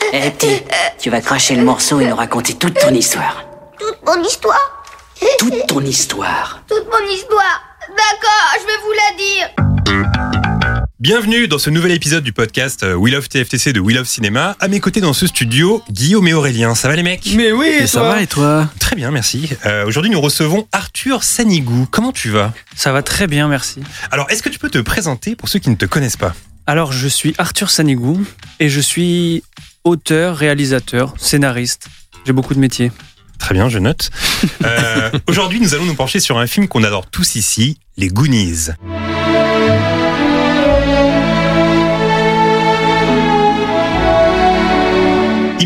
today. Eh petit, tu vas cracher le morceau et nous raconter toute ton histoire. Toute mon histoire Toute ton histoire. Toute mon histoire D'accord, je vais vous la dire Bienvenue dans ce nouvel épisode du podcast euh, We Love TFTC de We Love Cinéma. À mes côtés dans ce studio, Guillaume et Aurélien. Ça va les mecs? Mais oui, Et ça va et toi? Très bien, merci. Euh, Aujourd'hui, nous recevons Arthur Sanigou. Comment tu vas? Ça va très bien, merci. Alors, est-ce que tu peux te présenter pour ceux qui ne te connaissent pas? Alors, je suis Arthur Sanigou et je suis auteur, réalisateur, scénariste. J'ai beaucoup de métiers. Très bien, je note. Euh, Aujourd'hui, nous allons nous pencher sur un film qu'on adore tous ici, Les Goonies.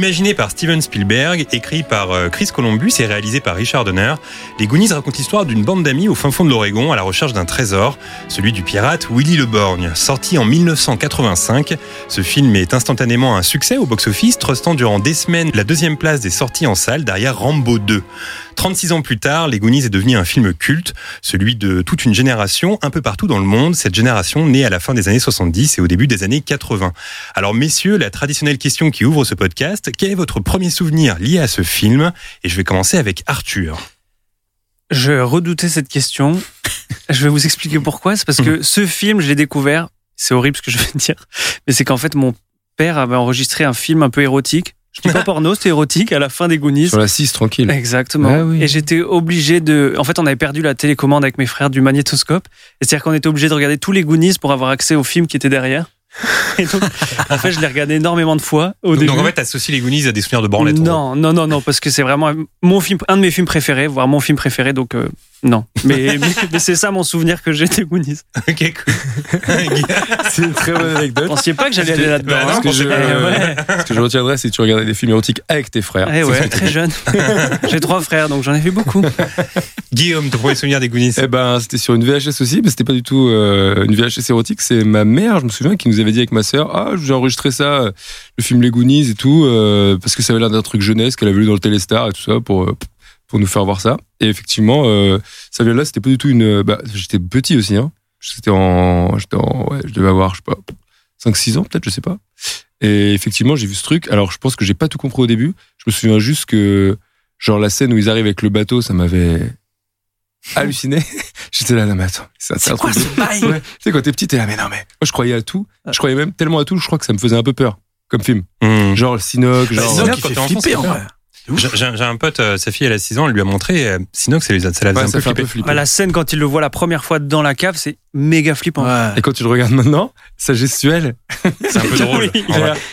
Imaginé par Steven Spielberg, écrit par euh, Chris Columbus et réalisé par Richard Donner, Les Goonies racontent l'histoire d'une bande d'amis au fin fond de l'Oregon à la recherche d'un trésor, celui du pirate Willy le Borgne. Sorti en 1985, ce film est instantanément un succès au box-office, trustant durant des semaines la deuxième place des sorties en salle derrière Rambo 2. 36 ans plus tard, Les Goonies est devenu un film culte, celui de toute une génération un peu partout dans le monde, cette génération née à la fin des années 70 et au début des années 80. Alors messieurs, la traditionnelle question qui ouvre ce podcast, quel est votre premier souvenir lié à ce film? Et je vais commencer avec Arthur. Je redoutais cette question. je vais vous expliquer pourquoi. C'est parce que ce film, je l'ai découvert. C'est horrible ce que je vais dire, mais c'est qu'en fait, mon père avait enregistré un film un peu érotique. Je dis pas porno, c'était érotique à la fin des Goonies. Sur la 6, tranquille. Exactement. Ah oui. Et j'étais obligé de. En fait, on avait perdu la télécommande avec mes frères du magnétoscope. Et c'est-à-dire qu'on était obligé de regarder tous les Goonies pour avoir accès au film qui était derrière. Et donc, en fait, je l'ai regardé énormément de fois au Donc, début. donc, en fait, t'associes Les Goonies à des souvenirs de branlette. Non, non, non, non, parce que c'est vraiment mon film, un de mes films préférés, voire mon film préféré, donc euh, non. Mais, mais, mais c'est ça mon souvenir que j'ai des Goonies. Ok, cool. C'est une très bonne Vous anecdote. pensiez pas que j'allais aller là-dedans Bah hein Ce que, je, ouais. ce que je retiendrai, c'est que tu regardais des films érotiques avec tes frères. Eh ouais, très jeune. J'ai trois frères, donc j'en ai vu beaucoup. Guillaume, ton premier souvenir des Goonies Eh ben, c'était sur une VHS aussi, mais c'était pas du tout euh, une VHS érotique. C'est ma mère, je me souviens, qui nous avait dit avec ma sœur, ah, j'ai enregistré ça, euh, le film Les Goonies et tout, euh, parce que ça avait l'air d'un truc jeunesse qu'elle avait vu dans le Téléstar et tout ça pour euh, pour nous faire voir ça. Et effectivement, euh, ça vient là, c'était pas du tout une. Bah, j'étais petit aussi, hein. J'étais en, j'étais en, ouais, je devais avoir, je sais pas, 5-6 ans peut-être, je sais pas. Et effectivement, j'ai vu ce truc. Alors, je pense que j'ai pas tout compris au début. Je me souviens juste que, genre, la scène où ils arrivent avec le bateau, ça m'avait halluciné. J'étais là, non, mais attends, ça, c'est truc de- bail Ouais. Tu sais, quand t'es petit, t'es là, mais non, mais moi, je croyais à tout. Je croyais même tellement à tout, je crois que ça me faisait un peu peur, comme film. Hmm. Genre, le Sinoc, Bah, genre. Sinoc, euh, quand t'es enfant, c'est peur. J'ai un pote, euh, sa fille, elle a 6 ans, elle lui a montré euh, Sinox, ça, a- ça la faisait ouais, un ça peu fait un peu flipper. Ah, la scène quand il le voit la première fois dans la cave, c'est méga flippant. Et quand tu le regardes maintenant, sa gestuelle. C'est un peu drôle. Oui.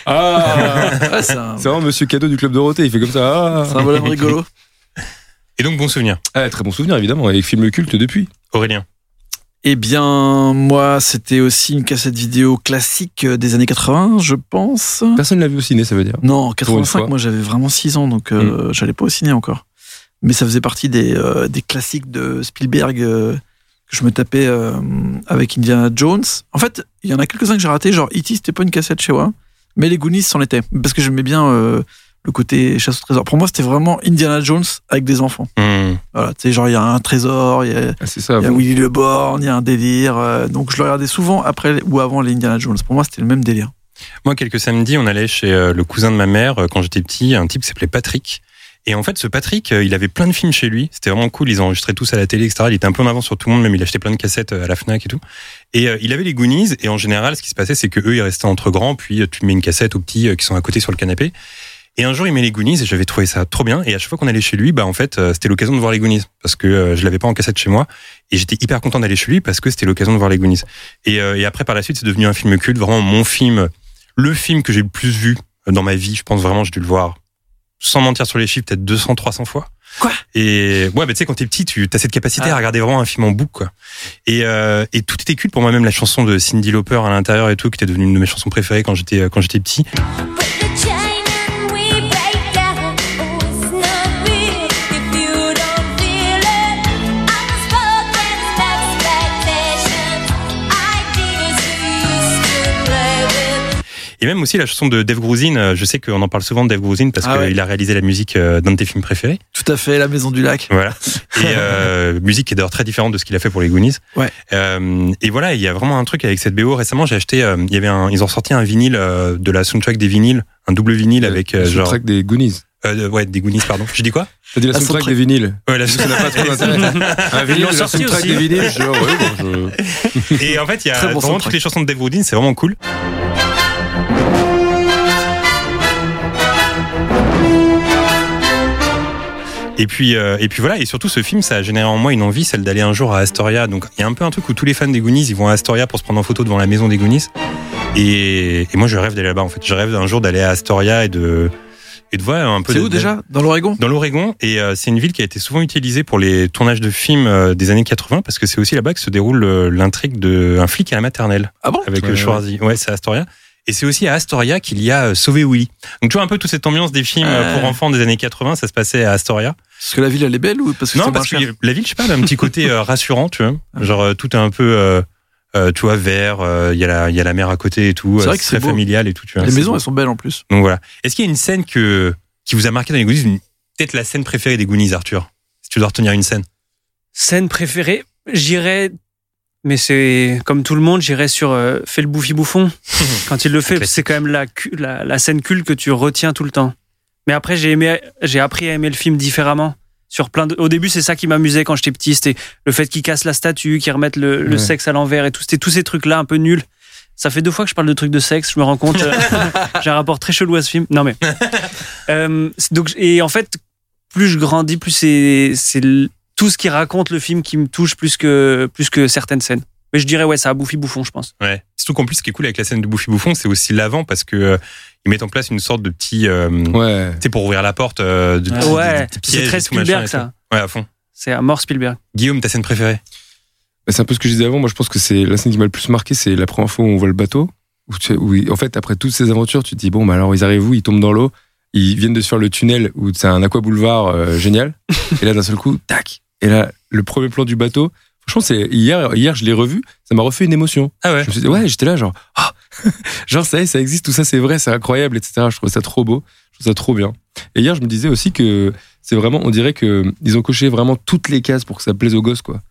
Ah! C'est un, vraiment Monsieur Cadeau du Club Dorothée, il fait comme ça. Ah, c'est un bonhomme rigolo. Et donc, bon souvenir. Ah, très bon souvenir, évidemment, avec film culte depuis. Aurélien. Eh bien, moi, c'était aussi une cassette vidéo classique euh, des années 80, je pense. Personne l'a vu au ciné, ça veut dire. Non, fois. 85, moi j'avais vraiment 6 ans, donc euh, j'allais pas au ciné encore. Mais ça faisait partie des, euh, des classiques de Spielberg euh, que je me tapais avec Indiana Jones. En fait, il y en a quelques-uns que j'ai ratés, genre E.T. c'était pas une cassette chez moi, mais les Goonies c'en était, parce que j'aimais bien le côté chasse au trésor. Pour moi, c'était vraiment Indiana Jones avec des enfants. Hmm. Voilà, tu sais, genre il y a un trésor, il y a, Ah, ça. y a. Willy le Borgne, il y a un délire. euh, donc je le regardais souvent après ou avant les Indiana Jones. Pour moi, c'était le même délire. Moi, quelques samedis, on allait chez euh, le cousin de ma mère euh, quand j'étais petit, un type qui s'appelait Patrick. Et en fait, ce Patrick, il avait plein de films chez lui. C'était vraiment cool. Ils enregistraient tous à la télé, etc. Il était un peu en avance sur tout le monde, même il achetait plein de cassettes à la Fnac et tout. Et euh, il avait les Goonies. Et en général, ce qui se passait, c'est que eux, ils restaient entre grands. Puis tu mets une cassette aux petits euh, qui sont à côté sur le canapé. Et un jour, il met les Goonies et j'avais trouvé ça trop bien. Et à chaque fois qu'on allait chez lui, bah en fait, euh, c'était l'occasion de voir les Goonies parce que euh, je l'avais pas en cassette chez moi. Et j'étais hyper content d'aller chez lui parce que c'était l'occasion de voir les Goonies. Et, euh, et après, par la suite, c'est devenu un film culte, vraiment mon film, le film que j'ai le plus vu dans ma vie. Je pense vraiment, j'ai dû le voir sans mentir sur les chiffres, peut-être 200, 300 fois. Quoi? Et ouais, bah, tu sais, quand t'es petit, tu as cette capacité Ah. à regarder vraiment un film en boucle, quoi. Et, euh, et tout était culte pour moi, même la chanson de Cindy Lauper à l'intérieur et tout, qui était devenue une de mes chansons préférées quand j'étais quand j'étais petit. Et même aussi la chanson de Dave Grusin. euh, Je sais qu'on en parle souvent de Dave Grusin parce Ah qu'il a réalisé la musique euh, d'un de tes films préférés. Tout à fait, La Maison du Lac. Voilà. Et euh, musique qui est d'ailleurs très différente de ce qu'il a fait pour les Goonies. Ouais. Euh, et voilà, il y a vraiment un truc avec cette BO. Récemment, j'ai acheté. euh, il y avait un, ils ont sorti un vinyle euh, de la soundtrack des vinyles, un double vinyle avec genre. soundtrack des Goonies. euh, ouais, des Goonies, pardon. J'ai dit quoi? T'as dit la La soundtrack soundtrack- des vinyles. Ouais, la Ça n'a pas trop d'intérêt. Un vinyle, la soundtrack aussi. des vinyles, genre, ouais, bon, je- Et en fait, il y a vraiment soundtrack. toutes les chansons de Dave Grusin. C'est vraiment cool. Et puis, euh, et puis voilà, et surtout ce film, ça a généré en moi une envie, celle d'aller un jour à Astoria. Donc il y a un peu un truc où tous les fans des Goonies, ils vont à Astoria pour se prendre en photo devant la maison des Goonies. Et, et moi, je rêve d'aller là-bas. En fait, je rêve un jour d'aller à Astoria et de et de voir un peu. C'est où déjà? Dans l'Oregon? Dans l'Oregon. Et euh, c'est une ville qui a été souvent utilisée pour les tournages de films euh, des années 80 parce que c'est aussi là-bas que se déroule euh, l'intrigue de un flic à la maternelle Ah bon? Avec Ouais, ouais. Schwarzy. Ouais, c'est Astoria. Et c'est aussi à Astoria qu'il y a euh, Sauvé Willy. Donc tu vois un peu toute cette ambiance des films euh, pour enfants des années 80, ça se passait à Astoria. Parce que la ville, elle est belle ou parce que non, parce que la ville, je sais pas, elle a un petit côté euh, rassurant, tu vois. Genre euh, tout est un peu, euh, euh, tu vois, vert. euh, Il y a la, il y a la mer à côté et tout. C'est euh, vrai que c'est très beau. familial et tout. Tu vois. Les maisons, beau. elles sont belles en plus. Donc voilà. Est-ce qu'il y a une scène que qui vous a marqué dans les Goonies Peut-être la scène préférée des Goonies, Arthur. Si tu dois retenir une scène? Scène préférée, j'irais, mais c'est comme tout le monde, j'irais sur euh, Fais le bouffi bouffon. Quand il le fait, c'est quand même la, cu- la, la scène culte que tu retiens tout le temps. Mais après, j'ai aimé, j'ai appris à aimer le film différemment. Sur plein de... Au début, c'est ça qui m'amusait quand j'étais petit. C'était le fait qu'ils cassent la statue, qu'ils remettent le, le Ouais. sexe à l'envers et tout. C'était tous ces trucs-là un peu nuls. Ça fait deux fois que je parle de trucs de sexe, je me rends compte. J'ai un rapport très chelou à ce film. Non mais. Euh, donc, et en fait, plus je grandis, plus c'est tout ce qui raconte le film qui me touche plus que, plus que certaines scènes. Mais je dirais, ouais, ça a bouffi bouffon, je pense. Ouais. Surtout qu'en plus, ce qui est cool avec la scène de Buffy Bouffon, c'est aussi l'avant parce que euh, ils mettent en place une sorte de petit, euh, Ouais. tu sais, pour ouvrir la porte, euh, de petits- Ouais, c'est très Spielberg, ça. Ouais, à fond. C'est à mort Spielberg. Guillaume, ta scène préférée? Bah, C'est un peu ce que je disais avant. Moi, je pense que c'est la scène qui m'a le plus marqué, c'est la première fois où on voit le bateau. Où, tu en fait, après toutes ces aventures, tu te dis bon, bah alors ils arrivent où? Ils tombent dans l'eau. Ils viennent de se faire le tunnel où c'est un aqua boulevard euh, génial. et là, d'un seul coup, tac. Et là, le premier plan du bateau. Franchement, c'est hier. Hier, je l'ai revu. Ça m'a refait une émotion. Ah ouais. Je me suis dit, ouais, j'étais là, genre, ah, genre, ça y est, ça existe, tout ça, c'est vrai, c'est incroyable, etc. Je trouve ça trop beau, je trouve ça trop bien. Et hier, je me disais aussi que c'est vraiment, on dirait que ils ont coché vraiment toutes les cases pour que ça plaise aux gosses, quoi.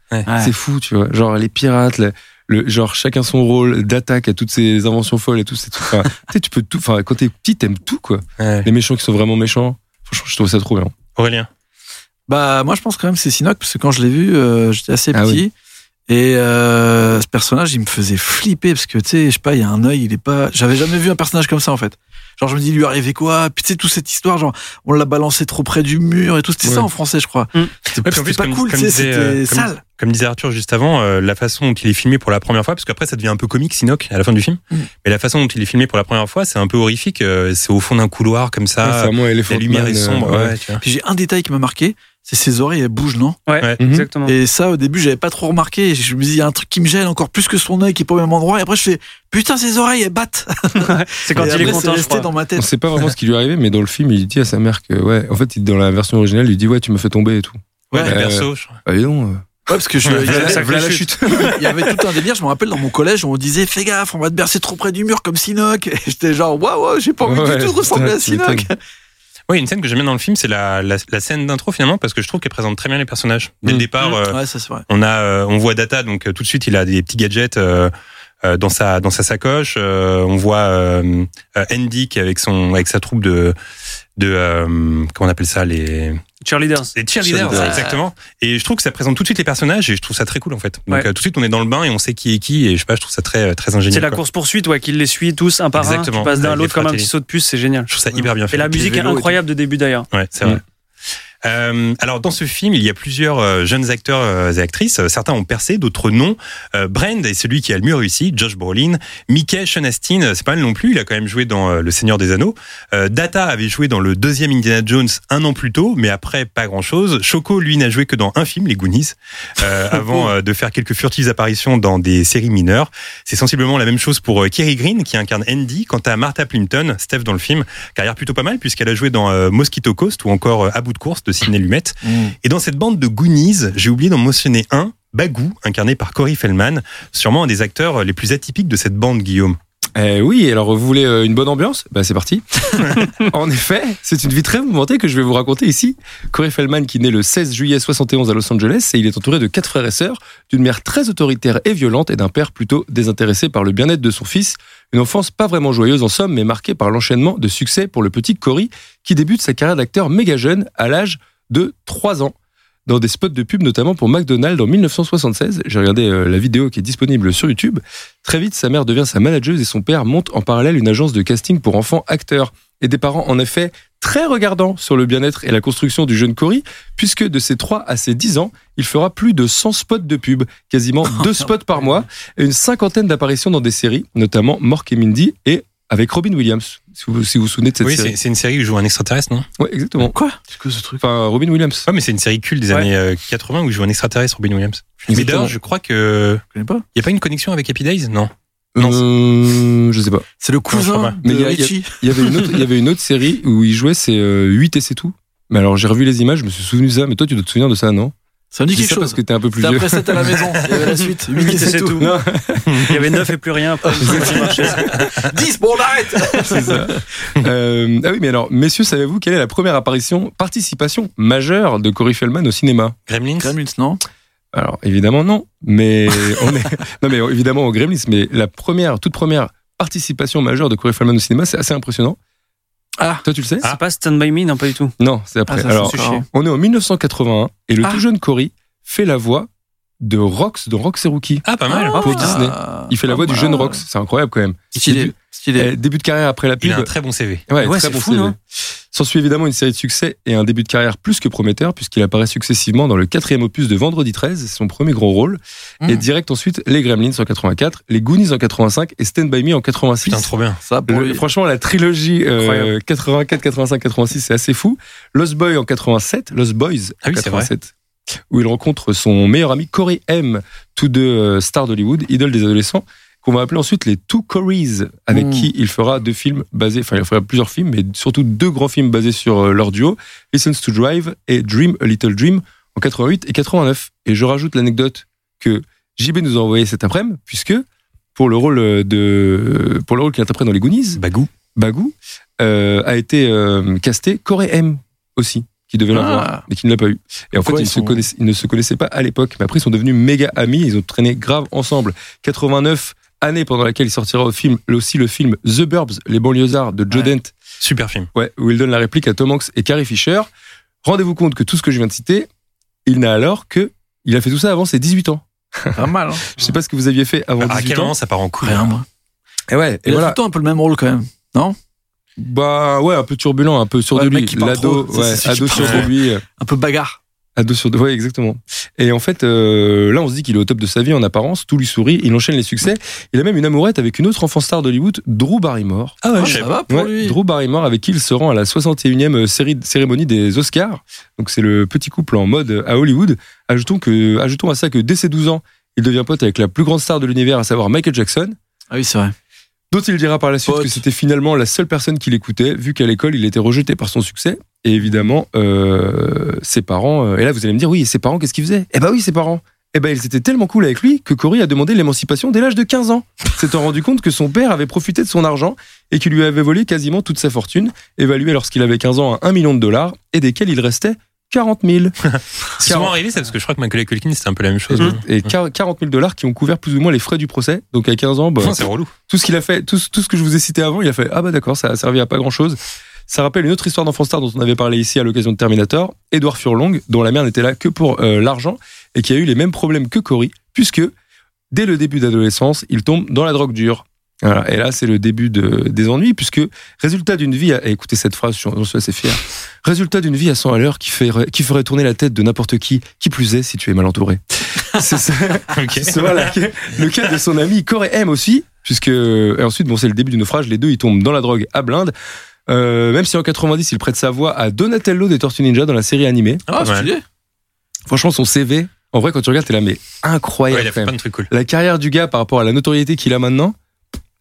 C'est fou, tu vois. Genre, les pirates, le, le- genre, chacun son rôle d'attaque à toutes ces inventions folles et tout, c'est tout. Enfin, tu sais, tu peux tout, enfin, quand t'es petit, t'aimes tout, quoi. Ouais. Les méchants qui sont vraiment méchants. Franchement, je trouve ça trop bien. Aurélien. Bah, moi, je pense quand même que c'est Sinoc, parce que quand je l'ai vu, euh, j'étais assez Ah petit. Et euh, ce personnage, il me faisait flipper, parce que, tu sais, je sais pas, il y a un œil, il est pas. J'avais jamais vu un personnage comme ça, en fait. Genre, je me dis, il lui arrivait quoi? Puis, tu sais, toute cette histoire, genre, on l'a balancé trop près du mur et tout. C'était Ouais. ça en français, je crois. Mm. C'était Ouais, pas comme- cool, comme tu sais, disait, c'était euh, comme- sale. Comme disait Arthur juste avant, euh, la façon dont il est filmé pour la première fois, parce qu'après ça devient un peu comique, Sinoc, à la fin du film. Mm. Mais la façon dont il est filmé pour la première fois, c'est un peu horrifique. euh, C'est au fond d'un couloir comme Ouais, ça. Elephant la lumière Man, est euh, sombre. ouais. ouais. Puis j'ai un détail qui m'a marqué, c'est ses oreilles, elles bougent, non Ouais, Ouais. Mhm. exactement. Et ça, au début, j'avais pas trop remarqué. Je me dis, il y a un truc qui me gêne encore plus que son œil qui est pas au même endroit. Et après, je fais, putain, ses oreilles, elles battent. c'est quand Et il après, est content, resté dans ma On tête. sait pas vraiment ce qui lui est arrivé, mais dans le film, il dit à sa mère que, ouais, en fait, il- dans la version originale, il lui dit, ouais, tu me fais tomber et tout. Ouais, Ouais, le euh, berceau, je crois. Bah, dis donc. euh. Ouais, parce que je, Ouais, il y avait- ça Voilà la chute. chute. il y avait tout un délire. Je me rappelle dans mon collège, on disait fais gaffe, on va te bercer trop près du mur comme Sinoc. Et j'étais genre waouh, waouh, j'ai pas envie Ouais, du tout de ressembler à Sinoc. Ouais, une scène que j'aime bien dans le film, c'est la, la, la scène d'intro finalement, parce que je trouve qu'elle présente très bien les personnages. Dès le Mm. départ, euh, Ouais, ça c'est vrai. on a, euh, on voit Data, donc euh, tout de suite il a des petits gadgets euh, euh, dans sa dans sa sacoche. Euh, on voit euh, euh, Andy qui avec son avec sa troupe de de euh, comment on appelle ça les Cheerleaders. les cheerleaders, Cheerleaders. exactement. Et je trouve que ça présente tout de suite les personnages et je trouve ça très cool en fait. Donc Ouais. euh, tout de suite on est dans le bain et on sait qui est qui et je sais pas, je trouve ça très très ingénieux. C'est la course poursuite, ouais, qu'il les suit tous un par Exactement. un, qui passe d'un à l'autre comme un petit saut de puce, c'est génial. Je trouve ça hyper bien fait. Et la musique est incroyable de début d'ailleurs. Ouais, c'est vrai. Euh, alors dans ce film, il y a plusieurs euh, jeunes acteurs euh, et actrices. Certains ont percé, d'autres non. Euh, Brand est celui qui a le mieux réussi, Josh Brolin. Mickey Sean Astin, euh, c'est pas mal non plus. Il a quand même joué dans Le Seigneur des Anneaux. Euh, Data avait joué dans le deuxième Indiana Jones un an plus tôt, mais après pas grand chose. Choco, lui, n'a joué que dans un film, Les Goonies, euh, avant de faire quelques furtives apparitions dans des séries mineures. C'est sensiblement la même chose pour Kerry Green qui incarne Andy. Quant à Martha Plimpton, Steph dans le film, carrière plutôt pas mal puisqu'elle a joué dans Mosquito Coast ou encore À bout de course de Sidney Lumet. Et dans cette bande de Goonies, j'ai oublié d'en mentionner un, Bagou, incarné par Corey Feldman, sûrement un des acteurs les plus atypiques de cette bande, Guillaume. Eh oui, alors vous voulez euh, une bonne ambiance? Bah c'est parti. en effet, c'est une vie très mouvementée que je vais vous raconter ici. Corey Feldman qui naît le 16 juillet 71 à Los Angeles et il est entouré de quatre frères et sœurs, d'une mère très autoritaire et violente et d'un père plutôt désintéressé par le bien-être de son fils. Une enfance pas vraiment joyeuse en somme, mais marquée par l'enchaînement de succès pour le petit Corey qui débute sa carrière d'acteur méga jeune à l'âge de 3 ans dans des spots de pub, notamment pour McDonald's en 1976. J'ai regardé euh, la vidéo qui est disponible sur YouTube. Très vite, sa mère devient sa manageuse et son père monte en parallèle une agence de casting pour enfants acteurs. Et des parents, en effet, très regardants sur le bien-être et la construction du jeune Cory, puisque de ses 3 à ses 10 ans, il fera plus de 100 spots de pub, quasiment deux spots par mois, et une cinquantaine d'apparitions dans des séries, notamment Mork et Mindy, et avec Robin Williams, si vous si vous, vous souvenez de cette oui, série. c'est c'est une série où il joue un extraterrestre, non? Ouais, exactement. Quoi? C'est que ce truc? Enfin, Robin Williams. Ouais, mais c'est une série culte des Ouais. années euh, 80 où il joue un extraterrestre, Robin Williams. Mais d'ailleurs, je crois que Je connais pas. il y a pas une connexion avec Happy Days, non Non, Euh, je sais pas. C'est le je crois cousin pas. de Richie. Il y avait une autre, il y avait une autre série où il jouait, c'est euh, 8 et c'est tout. Mais alors j'ai revu les images, je me suis souvenu de ça, mais toi tu dois te souvenir de ça, non? Ça me dit quelque ça chose. parce que t'es un peu plus vieux. après 7 à la maison. Il y avait la suite. 8 et c'est tout. Non, Il y avait 9 et plus rien après. ça marchait. 10, bon, on arrête c'est ça. Euh, ah oui, mais alors, messieurs, savez-vous quelle est la première apparition, participation majeure de Corey Feldman au cinéma? Gremlins? Gremlins, non Alors évidemment non, mais on est non mais évidemment au Gremlins, mais la première, toute première participation majeure de Corey Feldman au cinéma, c'est assez impressionnant. Ah. toi tu le sais C'est pas Stand By Me, non, pas du tout. Non, c'est après. Ah, ça, alors on est en 1981 et le Ah. tout jeune Corey fait la voix de Rox dans Rox et Rookie. Ah, pas mal. pour Disney. Il fait la voix du jeune Rox. C'est incroyable quand même. Stylé. Début, Stylé. eh, début de carrière après la pub. Il a un très bon CV. Ouais, Ouais, très c'est bon fou, CV. S'ensuit évidemment une série de succès et un début de carrière plus que prometteur puisqu'il apparaît successivement dans le quatrième opus de Vendredi 13, c'est son premier gros rôle, Mm. et direct ensuite Les Gremlins en 84, Les Goonies en 85 et Stand By Me en 86. Putain, trop bien. Ça, pour Le- lui. franchement, la trilogie euh, Incroyable. 84, 85, 86, c'est assez fou. Lost Boy en 87, Lost Boys Ah en oui, c'est vrai. 87, où il rencontre son meilleur ami Corey M, tous deux euh, stars d'Hollywood, idoles des adolescents, qu'on va appeler ensuite les Two Coreys, avec Mm. qui il fera deux films basés, enfin il fera plusieurs films, mais surtout deux grands films basés sur euh, leur duo, Listens to Drive et Dream a Little Dream en 88 et 89. Et je rajoute l'anecdote que JB nous a envoyé cet après-midi, puisque pour le rôle de pour le rôle qu'il interprète dans les Goonies, Bagou. Bagou euh, a été euh, casté Corey M aussi qui devait Ah. l'avoir mais qui ne l'a pas eu et en fait Quoi, ils, ils se sont- connaissaient, ils ne se connaissaient pas à l'époque mais après ils sont devenus méga amis ils ont traîné grave ensemble 89 année pendant laquelle il sortira au film aussi le film The Burbs les banlieusards de Joe Ouais. Dent Super film. ouais, où il donne la réplique à Tom Hanks et Carrie Fisher rendez-vous compte que tout ce que je viens de citer il n'a alors que il a fait tout ça avant ses 18 ans Pas mal. Hein. je sais pas ce que vous aviez fait avant À 18 quel ans moment ça part en couille Rien, moi. et ouais et Il a voilà tout le temps un peu le même rôle quand même. Non? Bah ouais un peu turbulent un peu Ouais, de lui qui parle l'ado ouais ado sûr de lui euh, Un peu bagarre. Deux sur deux, ouais, exactement. Et en fait, euh, là, on se dit qu'il est au top de sa vie en apparence, tout lui sourit, il enchaîne les succès. Il a même une amourette avec une autre enfant star d'Hollywood, Drew Barrymore. Ah ouais, Ah, je sais ça pas. va pour Ouais, lui. Drew Barrymore, avec qui il se rend à la 61e série, cérémonie des Oscars. Donc, c'est le petit couple en mode à Hollywood. Ajoutons, que, ajoutons à ça que dès ses 12 ans, il devient pote avec la plus grande star de l'univers, à savoir Michael Jackson. Ah oui, c'est vrai. Dont il dira par la suite Pote. que c'était finalement la seule personne qui l'écoutait, vu qu'à l'école, il était rejeté par son succès. Et évidemment, euh, ses parents. euh, et là, vous allez me dire, oui, et ses parents, qu'est-ce qu'ils faisaient? Eh ben oui, ses parents. Eh ben, ils étaient tellement cool avec lui que Cory a demandé l'émancipation dès l'âge de 15 ans, s'étant rendu compte que son père avait profité de son argent et qu'il lui avait volé quasiment toute sa fortune, évaluée lorsqu'il avait 15 ans à 1 million de dollars, et desquels il restait 40 000. C'est souvent arrivé ça parce que je crois que Macaulay Culkin c'était un peu la même chose. Mhm. Et 40 000 dollars qui ont couvert plus ou moins les frais du procès. Donc à 15 ans, bah, C'est relou. tout ce qu'il a fait, tout, ce- tout ce que je vous ai cité avant, il a fait ah bah d'accord, ça a servi à pas grand chose. Ça rappelle une autre histoire d'enfant star dont on avait parlé ici à l'occasion de Terminator, Edward Furlong, dont la mère n'était là que pour euh, l'argent et qui a eu les mêmes problèmes que Cory, puisque dès le début d'adolescence, il tombe dans la drogue dure. Voilà. Et là, c'est le début de, des ennuis, puisque résultat d'une vie, à, et écoutez cette phrase, j'en suis assez fier. Résultat d'une vie à 100 à l'heure qui, ferait- qui ferait tourner la tête de n'importe qui, qui plus est si tu es mal entouré. c'est ça. Voilà, le cas de son ami Corey M aussi, puisque et ensuite bon c'est le début du naufrage, les deux ils tombent dans la drogue à blinde. Euh, même si en 90 il prête sa voix à Donatello des Tortues Ninja dans la série animée. Ah, mal. stylé. Franchement son CV, en vrai quand tu regardes t'es là mais Ouais, incroyable. il a fait plein de trucs cool. La carrière du gars par rapport à la notoriété qu'il a maintenant,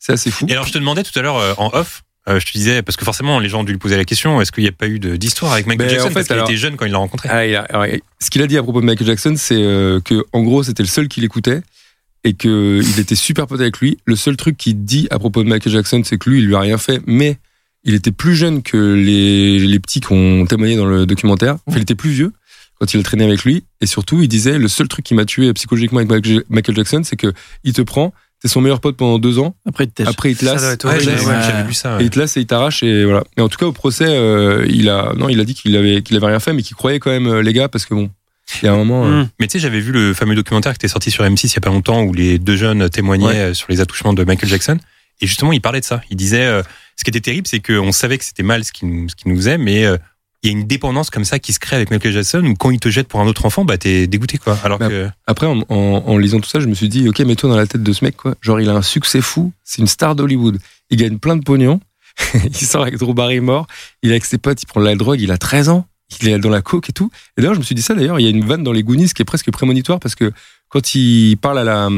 c'est assez fou. Et alors, je te demandais tout à l'heure euh, en off, euh, je te disais, parce que forcément, les gens ont dû lui poser la question, est-ce qu'il n'y a pas eu de- d'histoire avec Michael Ben, Jackson? en fait, Parce qu'il alors- était jeune quand il l'a rencontré. Ah, il a- alors, ce qu'il a dit à propos de Michael Jackson, c'est euh, que en gros c'était le seul qui l'écoutait et que il était super pote avec lui. Le seul truc qu'il dit à propos de Michael Jackson, c'est que lui, il lui a rien fait, mais il était plus jeune que les, les petits qui ont témoigné dans le documentaire. Enfin, il était plus vieux quand il a traîné avec lui. Et surtout, il disait le seul truc qui m'a tué psychologiquement avec Michael Michael Jackson, c'est que il te prend, t'es son meilleur pote pendant deux ans, Après, il te après il te Ça lasse, doit être Ouais, ouais. j'avais vu ça. et ouais. il te laisse et il t'arrache et voilà. Mais en tout cas au procès, euh, il a non, il a dit qu'il avait qu'il avait rien fait, mais qu'il croyait quand même euh, les gars parce que bon, il y a un moment. euh, Mm. Mais tu sais, j'avais vu le fameux documentaire qui était sorti sur M6 il y a pas longtemps où les deux jeunes témoignaient Ouais. sur les attouchements de Michael Jackson. Et justement, il parlait de ça. Il disait, euh, ce qui était terrible, c'est qu'on savait que c'était mal ce qu'il nous, ce nous faisait, mais euh, il y a une dépendance comme ça qui se crée avec Michael Jackson où quand il te jette pour un autre enfant, bah t'es dégoûté quoi. Alors Bah, que Après, en, en- en lisant tout ça, je me suis dit, ok, mets-toi dans la tête de ce mec, quoi. Genre, il a un succès fou, c'est une star d'Hollywood. Il gagne plein de pognon, il sort avec Drew Barrymore, il est avec ses potes, il prend de la drogue, il a 13 ans, il est dans la coke et tout. Et d'ailleurs, je me suis dit ça, d'ailleurs, il y a une vanne dans les Goonies qui est presque prémonitoire parce que quand il parle à la,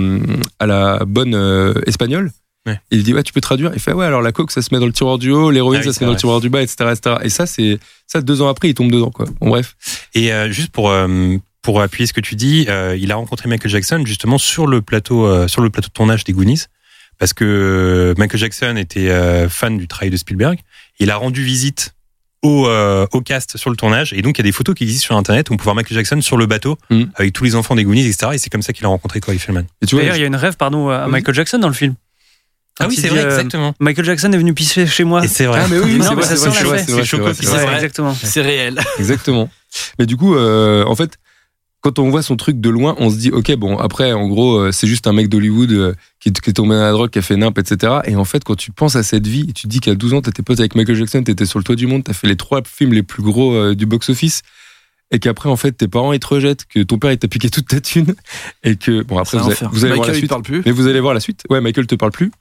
à la bonne euh, espagnole, Ouais. il dit, ouais, tu peux traduire. Il fait, ouais, alors la coke, ça se met dans le tiroir du haut, l'héroïne, Ah oui, ça se met dans le tiroir du bas, etc., etc. Et ça, c'est, ça, deux ans après, il tombe dedans, quoi. Bon, bref. Et euh, juste pour euh, pour appuyer ce que tu dis, euh, il a rencontré Michael Jackson justement sur le plateau euh, sur le plateau de tournage des Goonies parce que euh, Michael Jackson était euh, fan du travail de Spielberg. Il a rendu visite au euh, au cast sur le tournage et donc il y a des photos qui existent sur internet où on peut voir Michael Jackson sur le bateau Mhm. avec tous les enfants des Goonies etc. Et c'est comme ça qu'il a rencontré Corey Feldman. Et tu vois, D'ailleurs, il y a une rêve, pardon, à Oui. Michael Jackson dans le film. Ah oui c'est vrai euh, exactement. Michael Jackson est venu pisser chez moi. Et c'est vrai. Ah, mais oui, c'est vrai, c'est vrai, c'est c'est vrai, Choco c'est exactement. C'est réel. Exactement. Mais du coup, euh, en fait, quand on voit son truc de loin, on se dit, ok, bon, après, en gros, euh, c'est juste un mec d'Hollywood qui, est- qui est tombé dans la drogue, qui a fait nimp, etc. Et en fait, quand tu penses à cette vie, et tu te dis qu'à 12 ans, t'étais pote avec Michael Jackson, t'étais sur le toit du monde, t'as fait les trois films les plus gros euh, du box-office, et qu'après, en fait, tes parents, ils te rejettent, que ton père, il t'a piqué toute ta thune, et que, bon, après, vous, allez- enfer. vous allez voir la Michael, il suite. parle plus. Mais vous allez voir la suite. Ouais, Michael te parle plus.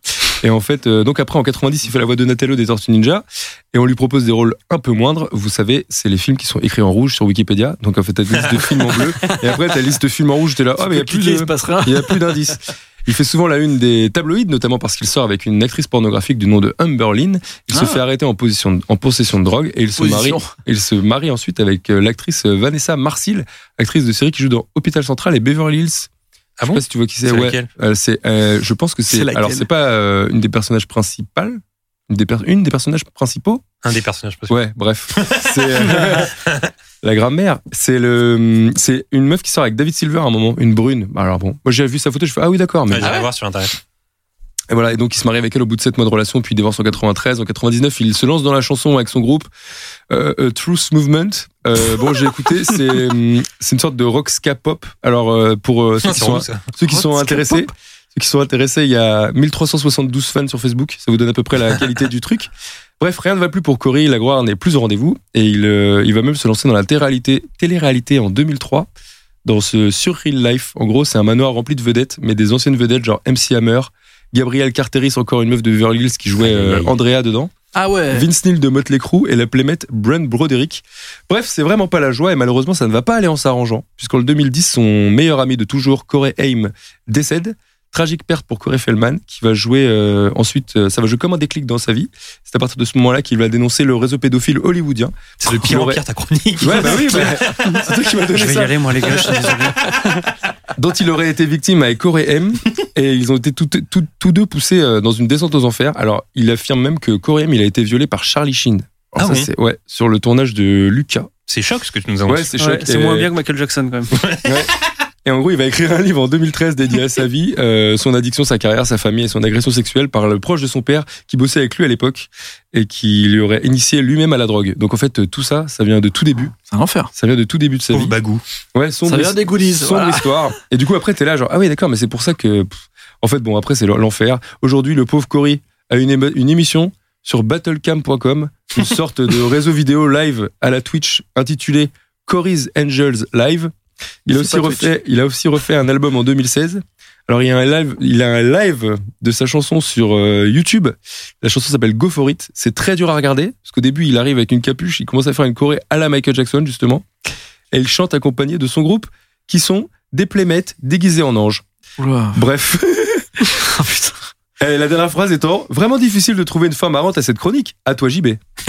Et en fait, euh, donc après en 90, il fait la voix de Donatello des Tortues Ninja et on lui propose des rôles un peu moindres. Vous savez, c'est les films qui sont écrits en rouge sur Wikipédia. Donc en fait, t'as une liste de films en bleu et après t'as une liste de films en rouge. T'es là, ah mais il y a plus d'indices. Il fait souvent la une des tabloïds, notamment parce qu'il sort avec une actrice pornographique du nom de Amber Lynn. Il se Ah. fait arrêter en, position, en possession de drogue et il se marie. Il se marie ensuite avec euh, l'actrice euh, Vanessa Marcil, actrice de série qui joue dans Hôpital Central et Beverly Hills. Ah je sais bon pas si tu vois qui c'est. C'est Ouais. laquelle Euh, c'est, euh, je pense que c'est. C'est laquelle Alors c'est pas euh, une des personnages principales, une des, per- une des personnages principaux? Un des personnages possibles. Ouais, bref, c'est euh, la grand-mère. C'est le, c'est une meuf qui sort avec David Silver à un moment, une brune. Alors bon, moi j'ai vu sa photo, je fais ah oui d'accord, mais Ouais, J'irai voir sur internet. Et voilà, et donc il se marie avec elle au bout de 7 mois de relation, puis il divorce en 93. En 99, il se lance dans la chanson avec son groupe euh, A Truth Movement. Euh, bon, j'ai écouté, c'est hum, c'est une sorte de rock ska pop. Alors euh, pour euh, ceux, qui sont, ceux qui intéressés, ceux qui sont intéressés, il y a 1372 fans sur Facebook. Ça vous donne à peu près la qualité du truc. Bref, rien ne va plus pour Cory. La gloire n'est plus au rendez-vous et il euh, il va même se lancer dans la télé-réalité, télé-réalité en 2003 dans ce Surreal Life. En gros, c'est un manoir rempli de vedettes, mais des anciennes vedettes genre MC Hammer, Gabrielle Carteris, encore une meuf de Beverly Hills qui jouait euh. Andrea dedans, Ah ouais. Vince Neil de Motley Crue et la playmate Brent Broderick. Bref, c'est vraiment pas la joie et malheureusement, ça ne va pas aller en s'arrangeant, puisqu'en 2010, son meilleur ami de toujours, Corey Haim, décède. Tragique perte pour Corey Feldman, qui va jouer euh, ensuite, euh, ça va jouer comme un déclic dans sa vie. C'est à partir de ce moment-là qu'il va dénoncer le réseau pédophile hollywoodien. C'est le pire en pire ta chronique. Ouais, bah oui, bah, c'est toi qui m'as donné Je vais y ça. aller, moi, les gars, je suis désolé. dont il aurait été victime avec Corey M. et ils ont été tous deux poussés euh, dans une descente aux enfers. Alors, il affirme même que Corey M. il a été violé par Charlie Sheen. Alors Ah ça, oui. c'est ouais, sur le tournage de Lucas. C'est choc ce que tu nous as Ouais, c'est choc. Ouais, c'est Et- moins bien que Michael Jackson, quand même. Et en gros, il va écrire un livre en 2013 dédié à sa vie, euh, son addiction, sa carrière, sa famille et son agression sexuelle par le proche de son père qui bossait avec lui à l'époque et qui lui aurait initié lui-même à la drogue. Donc en fait, tout ça, ça vient de tout début. C'est un enfer. Ça vient de tout début de sa Pauvre vie. bagou. Ouais, sombre, Ça vient des goodies. sombre voilà. histoire. Et du coup, après, t'es là, genre, ah oui, d'accord, mais c'est pour ça que, pff, En fait, bon, après, c'est l'enfer. Aujourd'hui, le pauvre Cory a une, une émission sur battlecam.com, une sorte de réseau vidéo live à la Twitch intitulé Cory's Angels Live. Il a, aussi refait, il a aussi refait un album en 2016. Alors, il y a un live, il a un live de sa chanson sur euh, YouTube. La chanson s'appelle Go For It. C'est très dur à regarder, parce qu'au début, il arrive avec une capuche, il commence à faire une choré à la Michael Jackson, justement. Et il chante accompagné de son groupe, qui sont des playmates déguisés en anges. Bref. Oh, putain. Et la dernière phrase étant vraiment difficile de trouver une fin marrante à cette chronique. À toi JB.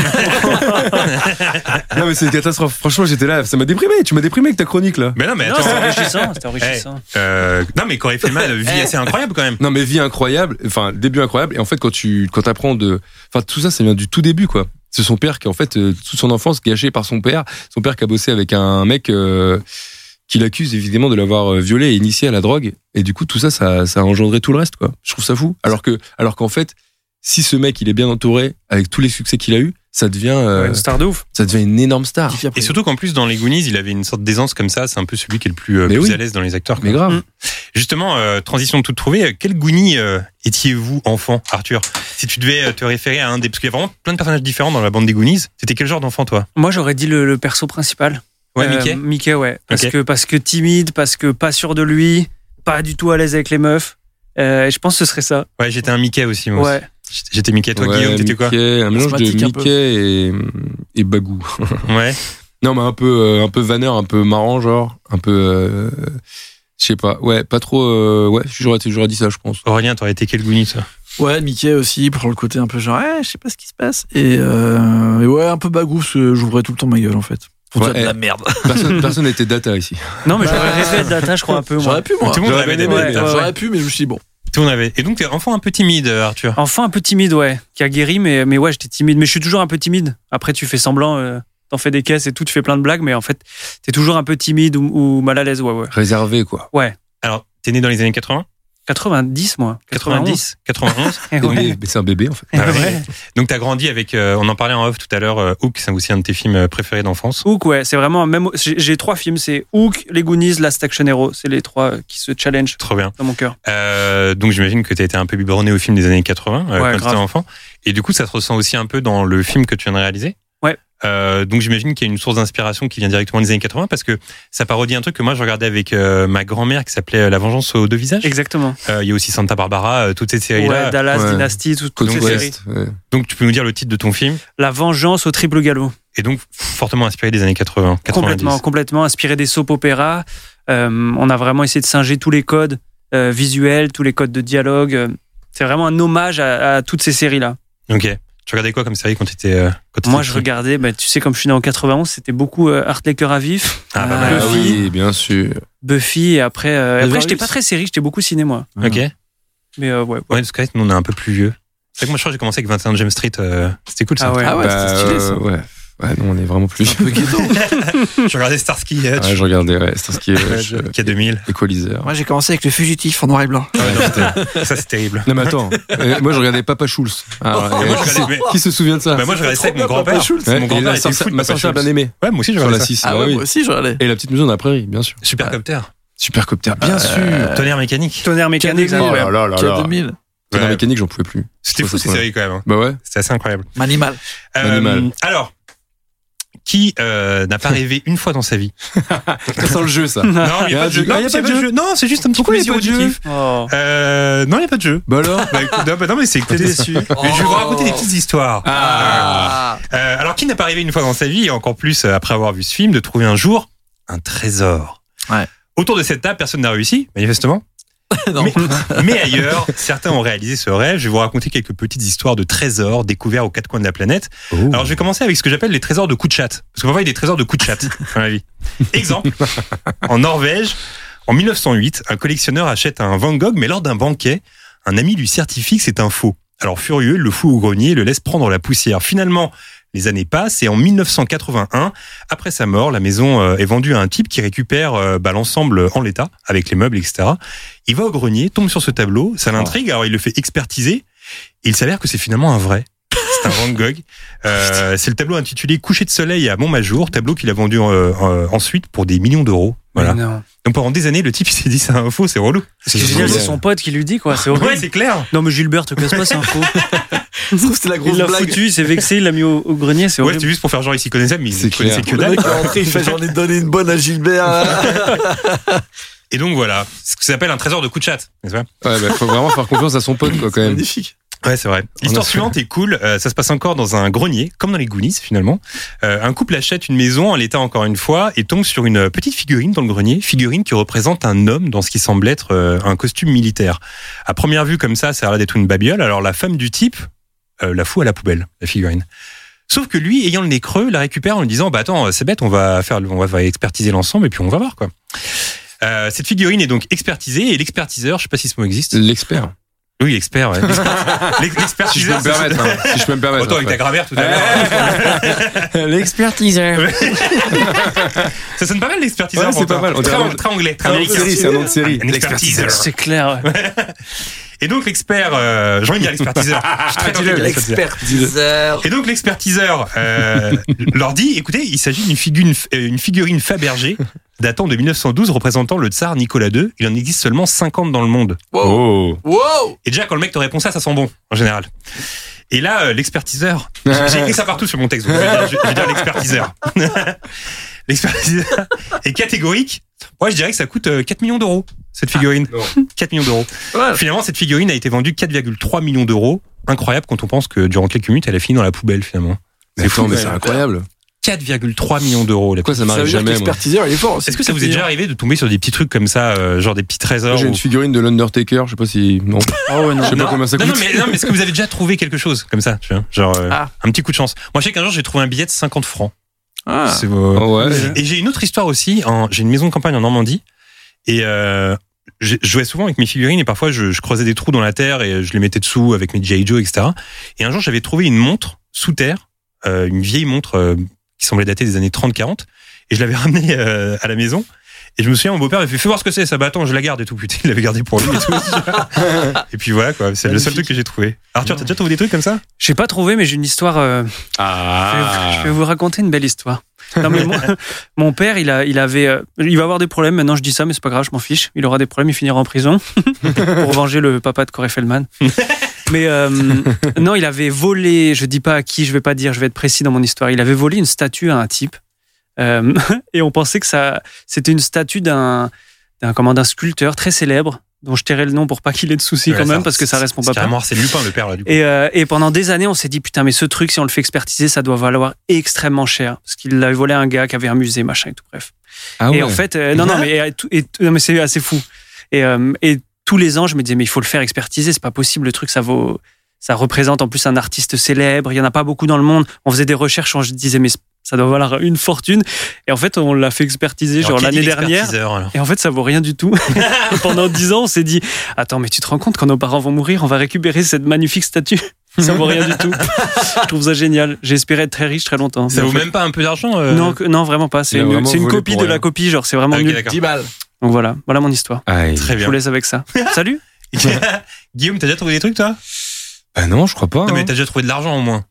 non mais c'est une catastrophe. Franchement j'étais là, ça m'a déprimé. Tu m'as déprimé avec ta chronique là. Mais non, mais attends. c'était enrichissant, c'était enrichissant. Euh, non, mais Corey Feldman, vie assez incroyable quand même. Non mais vie incroyable, enfin début incroyable. Et en fait quand tu quand apprends de, enfin tout ça ça vient du tout début quoi. C'est son père qui en fait euh, toute son enfance gâchée par son père. Son père qui a bossé avec un mec euh, qui l'accuse évidemment de l'avoir euh, violé et initié à la drogue. Et du coup tout ça ça ça a engendré tout le reste quoi. Je trouve ça fou. Alors que alors qu'en fait si ce mec il est bien entouré avec tous les succès qu'il a eu, ça devient euh, Ouais, une star de ouf. ça devient une énorme star. Et surtout qu'en plus, dans les Goonies, il avait une sorte d'aisance comme ça. C'est un peu celui qui est le plus, euh, Mais plus oui. à l'aise dans les acteurs. quoi. Mais grave. Justement, euh, transition toute trouvée. Quel Goonie euh, étiez-vous enfant, Arthur? Si tu devais euh, te référer à un des, parce qu'il y a vraiment plein de personnages différents dans la bande des Goonies. C'était quel genre d'enfant, toi? Moi, j'aurais dit le, le perso principal. Ouais, Euh, Mickey. Mickey, ouais. Parce, que, parce que timide, parce que pas sûr de lui, pas du tout à l'aise avec les meufs. Euh, et je pense que ce serait ça. Ouais, j'étais un Mickey aussi. Moi Ouais. aussi. J'étais Mickey. Toi, Ouais, Guillaume, t'étais quoi Mickey, Un mélange de. Mickey et, et Bagou. Ouais. Non, mais un peu, euh, un peu vanneur, un peu marrant, genre, un peu, euh, je sais pas, ouais, pas trop, euh, ouais, j'aurais, j'aurais dit ça, je pense. Aurélien, t'aurais été quel Goonie, toi? Ouais, Mickey aussi, pour le côté un peu genre, eh, je sais pas ce qui se passe. Et, euh, et ouais, un peu bagou, j'ouvrais tout le temps ma gueule, en fait. Pour Ouais, dire de la merde. Personne, n'était data ici. Non, mais Bah, j'aurais rêvé de data, je crois, un peu. J'aurais pu, moi. Tout le monde J'aurais avait aimé, dates. J'aurais pu, mais je me suis dit, bon. Tout le monde avait. Et donc, t'es enfant un peu timide, euh, Arthur. Enfant un peu timide, ouais. Qui a guéri, mais, mais ouais, j'étais timide. Mais je suis toujours un peu timide. Après, tu fais semblant, euh, t'en fais des caisses et tout, tu fais plein de blagues, mais en fait, t'es toujours un peu timide ou, ou mal à l'aise, ouais, ouais. Réservé, quoi. Alors, t'es né dans les années 80 90, moi. 90 91 Eh Mais- ouais. mais c'est un bébé, en fait. Ah ouais. ouais. Donc, t'as grandi avec. euh, on en parlait en off tout à l'heure. euh, Hook, c'est aussi un de tes films euh, préférés d'enfance. Hook, ouais, c'est vraiment un même. J'ai trois films, c'est Hook, Les Goonies, Last Action Hero. C'est les trois qui se challenge Trop bien. dans mon cœur. Euh, donc j'imagine que tu as été un peu biberonné au film des années 80 euh, Ouais, quand tu grave. étais enfant. Et du coup, ça se ressent aussi un peu dans le film que tu viens de réaliser? Euh, donc j'imagine qu'il y a une source d'inspiration qui vient directement des années 80 parce que ça parodie un truc que moi je regardais avec euh, ma grand-mère qui s'appelait euh, La Vengeance aux deux visages. Exactement. Euh, Il y a aussi Santa Barbara, euh, toutes ces séries-là. Ouais, Dallas, Ouais. Dynasty, tout- toutes ces séries. Ouais. Donc tu peux nous dire le titre de ton film? La vengeance au triple galop. et donc fortement inspiré des années 80, 90. Complètement, complètement inspiré des soap opéras. Euh, on a vraiment essayé de singer tous les codes euh, visuels, tous les codes de dialogue. C'est vraiment un hommage à, à toutes ces séries-là. Ok. Tu regardais quoi comme série quand tu étais quand Moi, je regardais, bah, tu sais, comme je suis né en 91, c'était beaucoup euh, Art Laker à vif, Ah, bah, euh, bah, Ah Buffy, oui, bien sûr. Buffy, et après, euh, après j'étais pas très série, j'étais beaucoup ciné, moi. Ok. Mais euh, ouais. Ouais, parce que nous on est un peu plus vieux. C'est vrai que moi je crois que j'ai commencé avec 21 James Street. euh, C'était cool ça. Ah ouais. Ah ouais, Bah, c'était stylé, ça. euh, ouais. Ouais, non, on est vraiment plus. Un peu ghetto. je regardais Starsky Hutch, Ouais, je regardais, ouais, c'est ce qui est, euh, K2000. Equalizer. Moi, j'ai commencé avec le fugitif en noir et blanc. Ouais, non, ça c'est terrible. Non, mais attends. Euh, moi, je regardais Papa Schulz. Ah, Oh, qui, se- qui se souvient de ça? Bah, moi je regardais ça avec mon grand-père. Papa Schultz. Ouais, Mon grand-père la était sorcière- fou de ma bien aimée. Ouais, moi aussi je Sur regardais la ça. 6. Ah ouais, oui. moi aussi, je regardais. Et la petite maison de la prairie, bien sûr. Supercopter. Supercopter, bien sûr. Tonnerre mécanique. Tonnerre mécanique, K2000. Oh là là là là. K2000. Tonnerre mécanique, j'en pouvais plus. C'était fou ces séries quand même. hein. Bah ouais. C'était assez incroyable. Manimal. Animal. alors, qui euh, n'a pas rêvé une fois dans sa vie Ça sent le jeu, ça. Non, il n'y a pas de jeu. Non, y a il y pas de jeu. Non, c'est juste un petit Pourquoi plaisir pas de jeu auditif. Oh. Euh, non, il n'y a pas de jeu. Bah alors Bah, écoute, non, bah, non, mais c'est écoutez, déçu. Mais je vais vous raconter des petites histoires. Ah. Euh, alors, qui n'a pas rêvé une fois dans sa vie, et encore plus euh, après avoir vu ce film, de trouver un jour un trésor? Ouais. Autour de cette table, personne n'a réussi, manifestement. Non. Mais, mais ailleurs, certains ont réalisé ce rêve. Je vais vous raconter quelques petites histoires de trésors découverts aux quatre coins de la planète. Alors, je vais commencer avec ce que j'appelle les trésors de coups de chat. Parce que parfois, il y a des trésors de coups de chat dans la vie. Exemple, en Norvège, en 1908, un collectionneur achète un Van Gogh, mais lors d'un banquet, un ami lui certifie que c'est un faux. Alors, furieux, il le fout au grenier et le laisse prendre la poussière. Finalement, les années passent et en 1981, après sa mort, la maison euh, est vendue à un type qui récupère euh, bah, l'ensemble en l'état, avec les meubles, etc. Il va au grenier, tombe sur ce tableau, ça l'intrigue, alors il le fait expertiser, et il s'avère que c'est finalement un vrai. C'est un Van Gogh. Euh, c'est le tableau intitulé Coucher de soleil à Montmajour, tableau qu'il a vendu euh, euh, ensuite pour des millions d'euros. Voilà. Mais non. Donc pendant des années, le type il s'est dit c'est un faux, c'est relou. Ce qui est génial, c'est son pote qui lui dit, quoi. C'est horrible. Ouais, c'est clair. non, mais Gilbert, te casse pas, c'est un faux. C'était la grosse Il l'a foutu, il s'est vexé, il l'a mis au, au grenier, c'est Ouais, horrible. c'était juste pour faire genre il s'y connaissait, mais C'est il connaissait que Le dalle. il fait j'en ai donné une bonne à Gilbert. Et donc voilà, ce que s'appelle un trésor de coup de chat, n'est-ce pas? Ouais, bah, faut vraiment faire confiance à son pote, quoi, quand même. Magnifique. Ouais, c'est vrai. L'histoire suivante est cool. Euh, ça se passe encore dans un grenier, comme dans les Goonies finalement. Euh, un couple achète une maison en l'état encore une fois et tombe sur une petite figurine dans le grenier, figurine qui représente un homme dans ce qui semble être euh, un costume militaire. À première vue comme ça, ça a l'air d'être une babiole. Alors la femme du type euh, la fout à la poubelle, la figurine. Sauf que lui, ayant le nez creux, la récupère en lui disant bah attends, c'est bête, on va faire, on va expertiser l'ensemble et puis on va voir quoi. Euh, cette figurine est donc expertisée et l'expertiseur, je sais pas si ce mot existe. L'expert. Oui, l'expert. Ouais. L'ex- Si je peux L'expertiseur. me permettre, hein. si je peux me permettre. Autant avec ta ouais. grammaire tout à l'heure. L'expertiseur. Ça sonne pas mal l'expertiseur. Ouais, c'est pas mal. On Très, très anglais, très C'est un nom de américain. série, c'est un nom de série. Un expertiseur. C'est clair. Et donc l'expert, euh, j'ai envie de dire l'expertiseur. L'expertiseur. Et donc l'expertiseur euh, leur dit, écoutez, il s'agit d'une figurine, euh, une figurine Fabergé datant de 1912 représentant le tsar Nicolas II. Il en existe seulement 50 dans le monde. Oh. Wow. Et déjà quand le mec te répond ça, ça sent bon en général. Et là, euh, l'expertiseur, j'ai écrit ça partout sur mon texte, donc je vais dire, je vais dire l'expertiseur. l'expertiseur est catégorique. Moi, je dirais que ça coûte euh, 4 millions d'euros, cette figurine. 4 millions d'euros. Ouais. Finalement, cette figurine a été vendue 4,3 millions d'euros. Incroyable quand on pense que durant quelques minutes, elle a fini dans la poubelle finalement. C'est fou, mais c'est incroyable. 4,3 millions d'euros. Pourquoi ça m'arrive jamais, l'expertiseur, il est fort. Est-ce que ça vous est déjà arrivé de tomber sur des petits trucs comme ça, euh, genre des petits trésors J'ai ou- une figurine de l'Undertaker, je sais pas si. Non. Ah ouais, non. Je sais pas combien ça coûte. non, mais, non, mais est-ce que vous avez déjà trouvé quelque chose comme ça tu vois Genre euh, Ah. un petit coup de chance. Moi, je sais qu'un jour, j'ai trouvé un billet de 50 francs. Ah. C'est, Oh ouais. Et j'ai une autre histoire aussi. en- J'ai une maison de campagne en Normandie. Et euh, je jouais souvent avec mes figurines et parfois je, je creusais des trous dans la terre et je les mettais dessous avec mes G.I. Joe, etc. Et un jour, j'avais trouvé une montre sous terre, euh, une vieille montre euh, qui semblait dater des années 30-40. Et je l'avais ramenée euh, à la maison. Et je me souviens, mon beau-père il fait Fais voir ce que c'est, ça. Bah attends, je la garde et tout. Putain, il l'avait gardé pour lui et tout. et puis voilà, quoi. C'est le seul truc que j'ai trouvé. Arthur, t'as déjà trouvé des trucs comme ça? J'ai pas trouvé, mais j'ai une histoire. euh, je, vais, Ah. je vais vous raconter une belle histoire. Non, mais mon, mon père, il, a, il avait. euh, il va avoir des problèmes. Maintenant, je dis ça, mais c'est pas grave, je m'en fiche. Il aura des problèmes, il finira en prison pour venger le papa de Corey Feldman. Mais euh, non, il avait volé. Je dis pas à qui, je vais pas dire, je vais être précis dans mon histoire. Il avait volé une statue à un type. Euh, et on pensait que ça, c'était une statue d'un, d'un, comment, d'un sculpteur très célèbre, dont je tairai le nom pour pas qu'il ait de soucis quand même, ça- parce que ça reste mon c'est papa. Carrément, c'est Lupin, le père, là, du coup. Et, euh, et pendant des années, on s'est dit, putain, mais ce truc, si on le fait expertiser, ça doit valoir extrêmement cher. Parce qu'il l'avait volé à un gars qui avait un musée, machin et tout, bref. Ah ouais. Et en fait, euh, non, non, mais, et et mais c'est assez fou. Et, euh, et tous les ans, je me disais, mais il faut le faire expertiser, c'est pas possible, le truc, ça vaut. Ça représente en plus un artiste célèbre, il y en a pas beaucoup dans le monde. On faisait des recherches, on se disait, mais ça doit valoir une fortune. Et en fait, on l'a fait expertiser, Alors, genre l'année dernière. Et en fait, ça vaut rien du tout. Pendant dix ans, on s'est dit Attends, mais tu te rends compte quand nos parents vont mourir, on va récupérer cette magnifique statue? Ça vaut rien du tout. Je trouve ça génial. J'ai espéré être très riche très longtemps. Ça vaut fait- même pas un peu d'argent euh non, non, vraiment pas. C'est une, copie de rien. la copie, genre c'est vraiment Ah, ok, nul. d'accord. 10 balles. Donc voilà, voilà mon histoire. Aïe. Très Je bien. vous laisse avec ça. Salut Guillaume, t'as déjà trouvé des trucs, toi? Bah non, je crois pas. Non, mais hein. t'as déjà trouvé de l'argent au moins.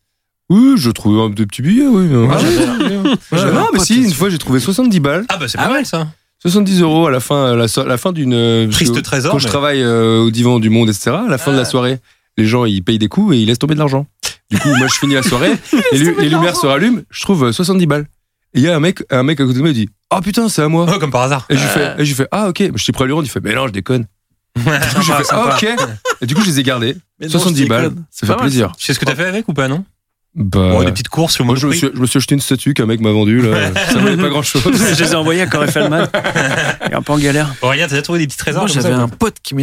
Oui, je trouve un des petits billets, oui. Ah, un Non, mais si, une fois j'ai trouvé 70 balles. Ah, bah c'est Ah pas ouais mal ça. 70 euros à la fin, à la, so- à la fin d'une. euh, Triste que trésor, Quand je travaille euh, au divan du monde, etc., à la fin de la soirée, les gens ils payent des coups et ils laissent tomber de l'argent. Du coup, moi je finis la soirée, et lu- les lumières se rallument, je trouve euh, 70 balles. Et il y a un mec, un mec à côté de moi, il dit Oh putain, c'est à moi. Oh, comme par hasard. Et je lui fais, et je fais Ah ok, je t'ai pris à lui rendre, il fait Mais non, je déconne. Du coup, j'ai fait Ah ok. Et du coup, je les ai gardés. Mais non, 70 je balles. Ça fait plaisir. Tu sais ce que t'as fait avec ou pas, non? Bah. Bon, Des petites courses moi, je me, suis, je me suis acheté une statue qu'un mec m'a vendue, là. Ça valait pas grand chose. Je les ai envoyés à Corey Feldman. Il est un peu en galère. Aurélien, t'as déjà trouvé des petits trésors Moi, j'avais un pote qui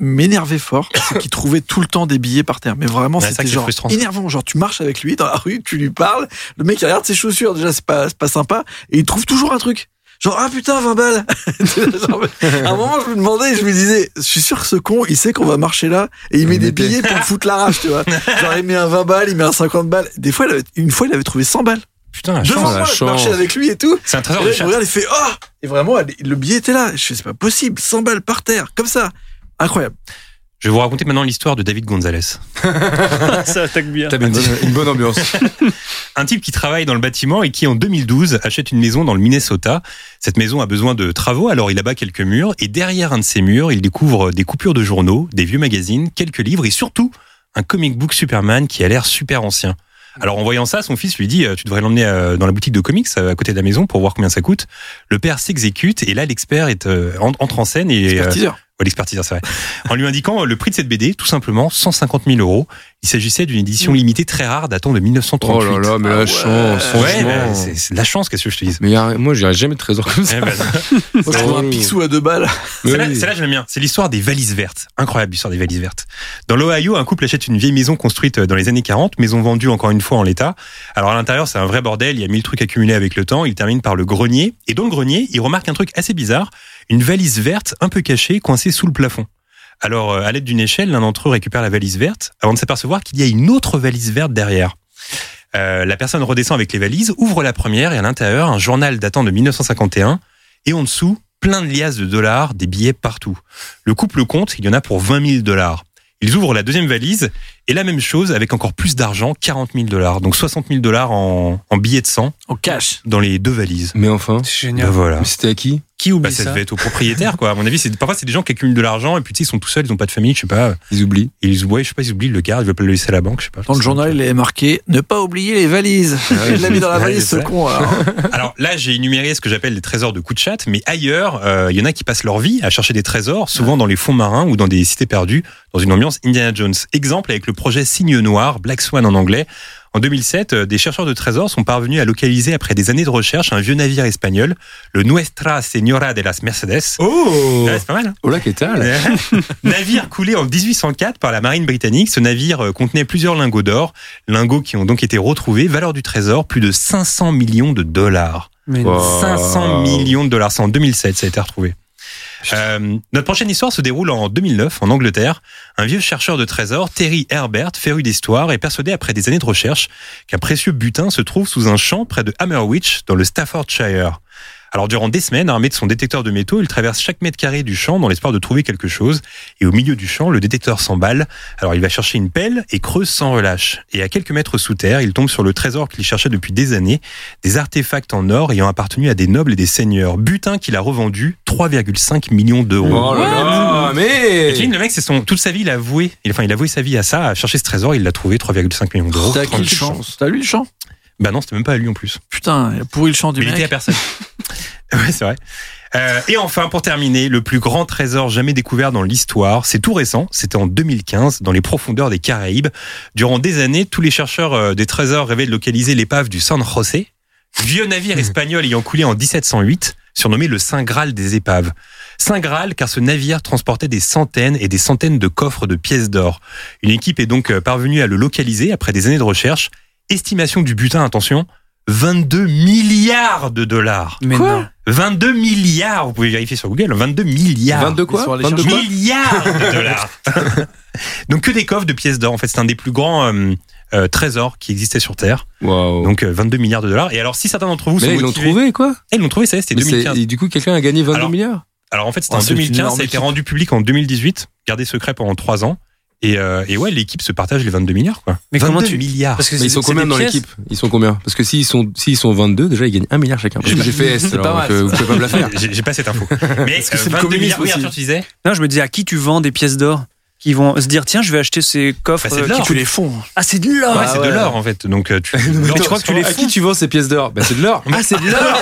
m'énervait fort, c'est qu'il trouvait tout le temps des billets par terre. Mais vraiment, Ouais, ça c'était qui est genre frustrant. énervant. Genre, tu marches avec lui dans la rue, tu lui parles, le mec il regarde ses chaussures, déjà c'est pas, c'est pas sympa, et il trouve toujours un truc. Genre, ah putain, 20 balles Genre, À un moment, je me demandais, je me disais, je suis sûr que ce con, il sait qu'on va marcher là, et il met des billets pour me foutre la rage, tu vois. Genre, il met un 20 balles, il met un 50 balles. Des fois, il avait- une fois, il avait trouvé 100 balles. Putain, la Devant chance. la moi, je chance. marchais avec lui et tout. C'est un Et trésor là, de je regarde, il fait oh Et vraiment, le billet était là. Je fais c'est pas possible, 100 balles par terre, comme ça. Incroyable. Je vais vous raconter maintenant l'histoire de David Gonzalez. Ça attaque bien. T'as une bonne, une bonne ambiance. Un type qui travaille dans le bâtiment et qui en 2012 achète une maison dans le Minnesota. Cette maison a besoin de travaux, alors il abat quelques murs et derrière un de ces murs, il découvre des coupures de journaux, des vieux magazines, quelques livres et surtout un comic book Superman qui a l'air super ancien. Alors en voyant ça, son fils lui dit euh, tu devrais l'emmener euh, dans la boutique de comics euh, à côté de la maison pour voir combien ça coûte. Le père s'exécute et là l'expert est euh, entre en scène et euh. Ouais, l'expertiseur, c'est vrai. En lui indiquant le prix de cette BD, tout simplement 150 000 euros. Il s'agissait d'une édition limitée très rare datant de 1938. Oh là là, mais la Ah chance, Ouais, mais c'est c'est la chance, qu'est-ce que je te dise. Mais y a- moi, j'irai jamais de trésor comme ça. Eh ben, Moi, je trouve un pixou à deux balles. Oui. celle-là, je l'aime bien. C'est l'histoire des valises vertes. Incroyable l'histoire des valises vertes. Dans l'Ohio, un couple achète une vieille maison construite dans les années 40, maison vendue encore une fois en l'état. Alors à l'intérieur, c'est un vrai bordel. Il y a mille trucs accumulés avec le temps. Il termine par le grenier. Et dans le grenier, il remarque un truc assez bizarre. Une valise verte un peu cachée, coincée sous le plafond. Alors, euh, à l'aide d'une échelle, l'un d'entre eux récupère la valise verte avant de s'apercevoir qu'il y a une autre valise verte derrière. Euh, la personne redescend avec les valises, ouvre la première et à l'intérieur, un journal datant de 1951 et en dessous, plein de liasses de dollars, des billets partout. Le couple compte, il y en a pour 20 000 dollars. Ils ouvrent la deuxième valise et la même chose avec encore plus d'argent, 40 000 dollars. Donc 60 000 dollars en, en billets de sang En cash. dans les deux valises. Mais enfin. C'est Ben génial. voilà. Mais c'était à qui? Qui oublie Bah, ça ça devait être au propriétaire, quoi. À mon avis, c'est, parfois, c'est des gens qui accumulent de l'argent et puis, tu sais, ils sont tout seuls, ils ont pas de famille, je sais pas. Ils oublient. Ils, ouais, je sais pas, ils oublient le garde, ils veulent pas le laisser à la banque, je sais pas. Dans le journal, il est marqué ne pas oublier les valises. Il l'a mis dans la valise, ce con. alors. Alors là, j'ai énuméré ce que j'appelle les trésors de coups de chat, mais ailleurs, euh, il y en a qui passent leur vie à chercher des trésors, souvent dans les fonds marins ou dans des cités perdues, dans une ambiance Indiana Jones. Exemple avec le projet Signe Noir, Black Swan en anglais. En 2007, euh, des chercheurs de trésors sont parvenus à localiser, après des années de recherche, un vieux navire espagnol, le Nuestra Señora de las Mercedes. Oh Ouais, c'est pas mal. hein Oh là, qu'est-ce navire coulé en 1804 par la marine britannique. Ce navire euh, contenait plusieurs lingots d'or, lingots qui ont donc été retrouvés. Valeur du trésor, plus de 500 millions de dollars. Mais Wow. 500 millions de dollars. C'est en 2007, ça a été retrouvé. Euh, notre prochaine histoire se déroule en 2009 en Angleterre. Un vieux chercheur de trésors, Terry Herbert, féru d'histoire, est persuadé après des années de recherche qu'un précieux butin se trouve sous un champ près de Hammerwich dans le Staffordshire. Alors durant des semaines, armé de son détecteur de métaux, il traverse chaque mètre carré du champ dans l'espoir de trouver quelque chose. Et au milieu du champ, le détecteur s'emballe. Alors il va chercher une pelle et creuse sans relâche. Et à quelques mètres sous terre, il tombe sur le trésor qu'il cherchait depuis des années, des artefacts en or ayant appartenu à des nobles et des seigneurs. Butin qu'il a revendu 3,5 millions d'euros. Oh là là, Et mais sais, le mec, c'est son toute sa vie, il a voué. Il, enfin, il a voué sa vie à ça, à chercher ce trésor. Il l'a trouvé 3,5 millions d'euros. T'as qui le chant T'as lui le chant Bah non, c'était même pas à lui en plus. Putain, il a pourri le chant du Mais il était à personne. ouais, c'est vrai. Euh, et enfin, pour terminer, le plus grand trésor jamais découvert dans l'histoire, c'est tout récent, c'était en 2015, dans les profondeurs des Caraïbes. Durant des années, tous les chercheurs euh, des trésors rêvaient de localiser l'épave du San José, vieux navire espagnol ayant coulé en 1708, surnommé le Saint Graal des épaves. Saint Graal car ce navire transportait des centaines et des centaines de coffres de pièces d'or. Une équipe est donc euh, parvenue à le localiser après des années de recherche. Estimation du butin, attention, 22 milliards de dollars. Mais Quoi non. 22 milliards, vous pouvez vérifier sur Google, 22 milliards. 22 Ils sont quoi allés 22 chercher- quoi milliards de dollars. Donc que des coffres de pièces d'or. En fait, c'est un des plus grands euh, euh, trésors qui existaient sur Terre. Waouh. Donc euh, 22 milliards de dollars. Et alors, si certains d'entre vous Mais sont là, ils l'ont motivés- trouvé, quoi Eh, ils l'ont trouvé, ça y est, c'était Mais c'est- 2015. Et du coup, quelqu'un a gagné 22 Alors, milliards Alors en fait, c'était Oh, en c'est une 2015, énorme ça a été équipe. rendu public en 2018, gardé secret pendant 3 ans. Et, euh, et ouais, l'équipe se partage les 22 milliards, quoi. Mais 22 comment tu- milliards. Parce que Mais c'est- ils sont c'est combien dans l'équipe? Ils sont combien? Parce que s'ils sont, s'ils sont 22, déjà, ils gagnent 1 milliard chacun. Que j'ai fait S, C'est pas alors mal, donc, euh, vous pouvez pas me la faire. J'ai pas cette info. Mais Est-ce que euh, c'est le 22 communisme milliards. Aussi Arthur, tu disais Non, je me dis à qui tu vends des pièces d'or qui vont se dire tiens, je vais acheter ces coffres. Bah, c'est de l'or. qui Tu les fonds. Ah, c'est de l'or. Ouais, Ah c'est ouais. de l'or en fait. Donc euh, tu. Mais tu crois que tu les À qui tu vends ces pièces d'or? Bah, c'est de l'or. Ah, c'est de l'or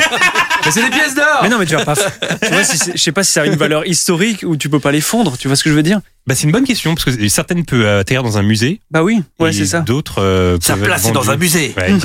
Mais c'est des pièces d'or Mais non, mais tu vas pas. tu vois, si je sais pas si ça a une valeur historique ou tu peux pas les fondre. Tu vois ce que je veux dire? Bah, c'est une bonne question parce que certaines peuvent euh, atterrir dans un musée. Bah oui, ouais, c'est ça. D'autres. euh, Sa place est dans un musée. Ouais.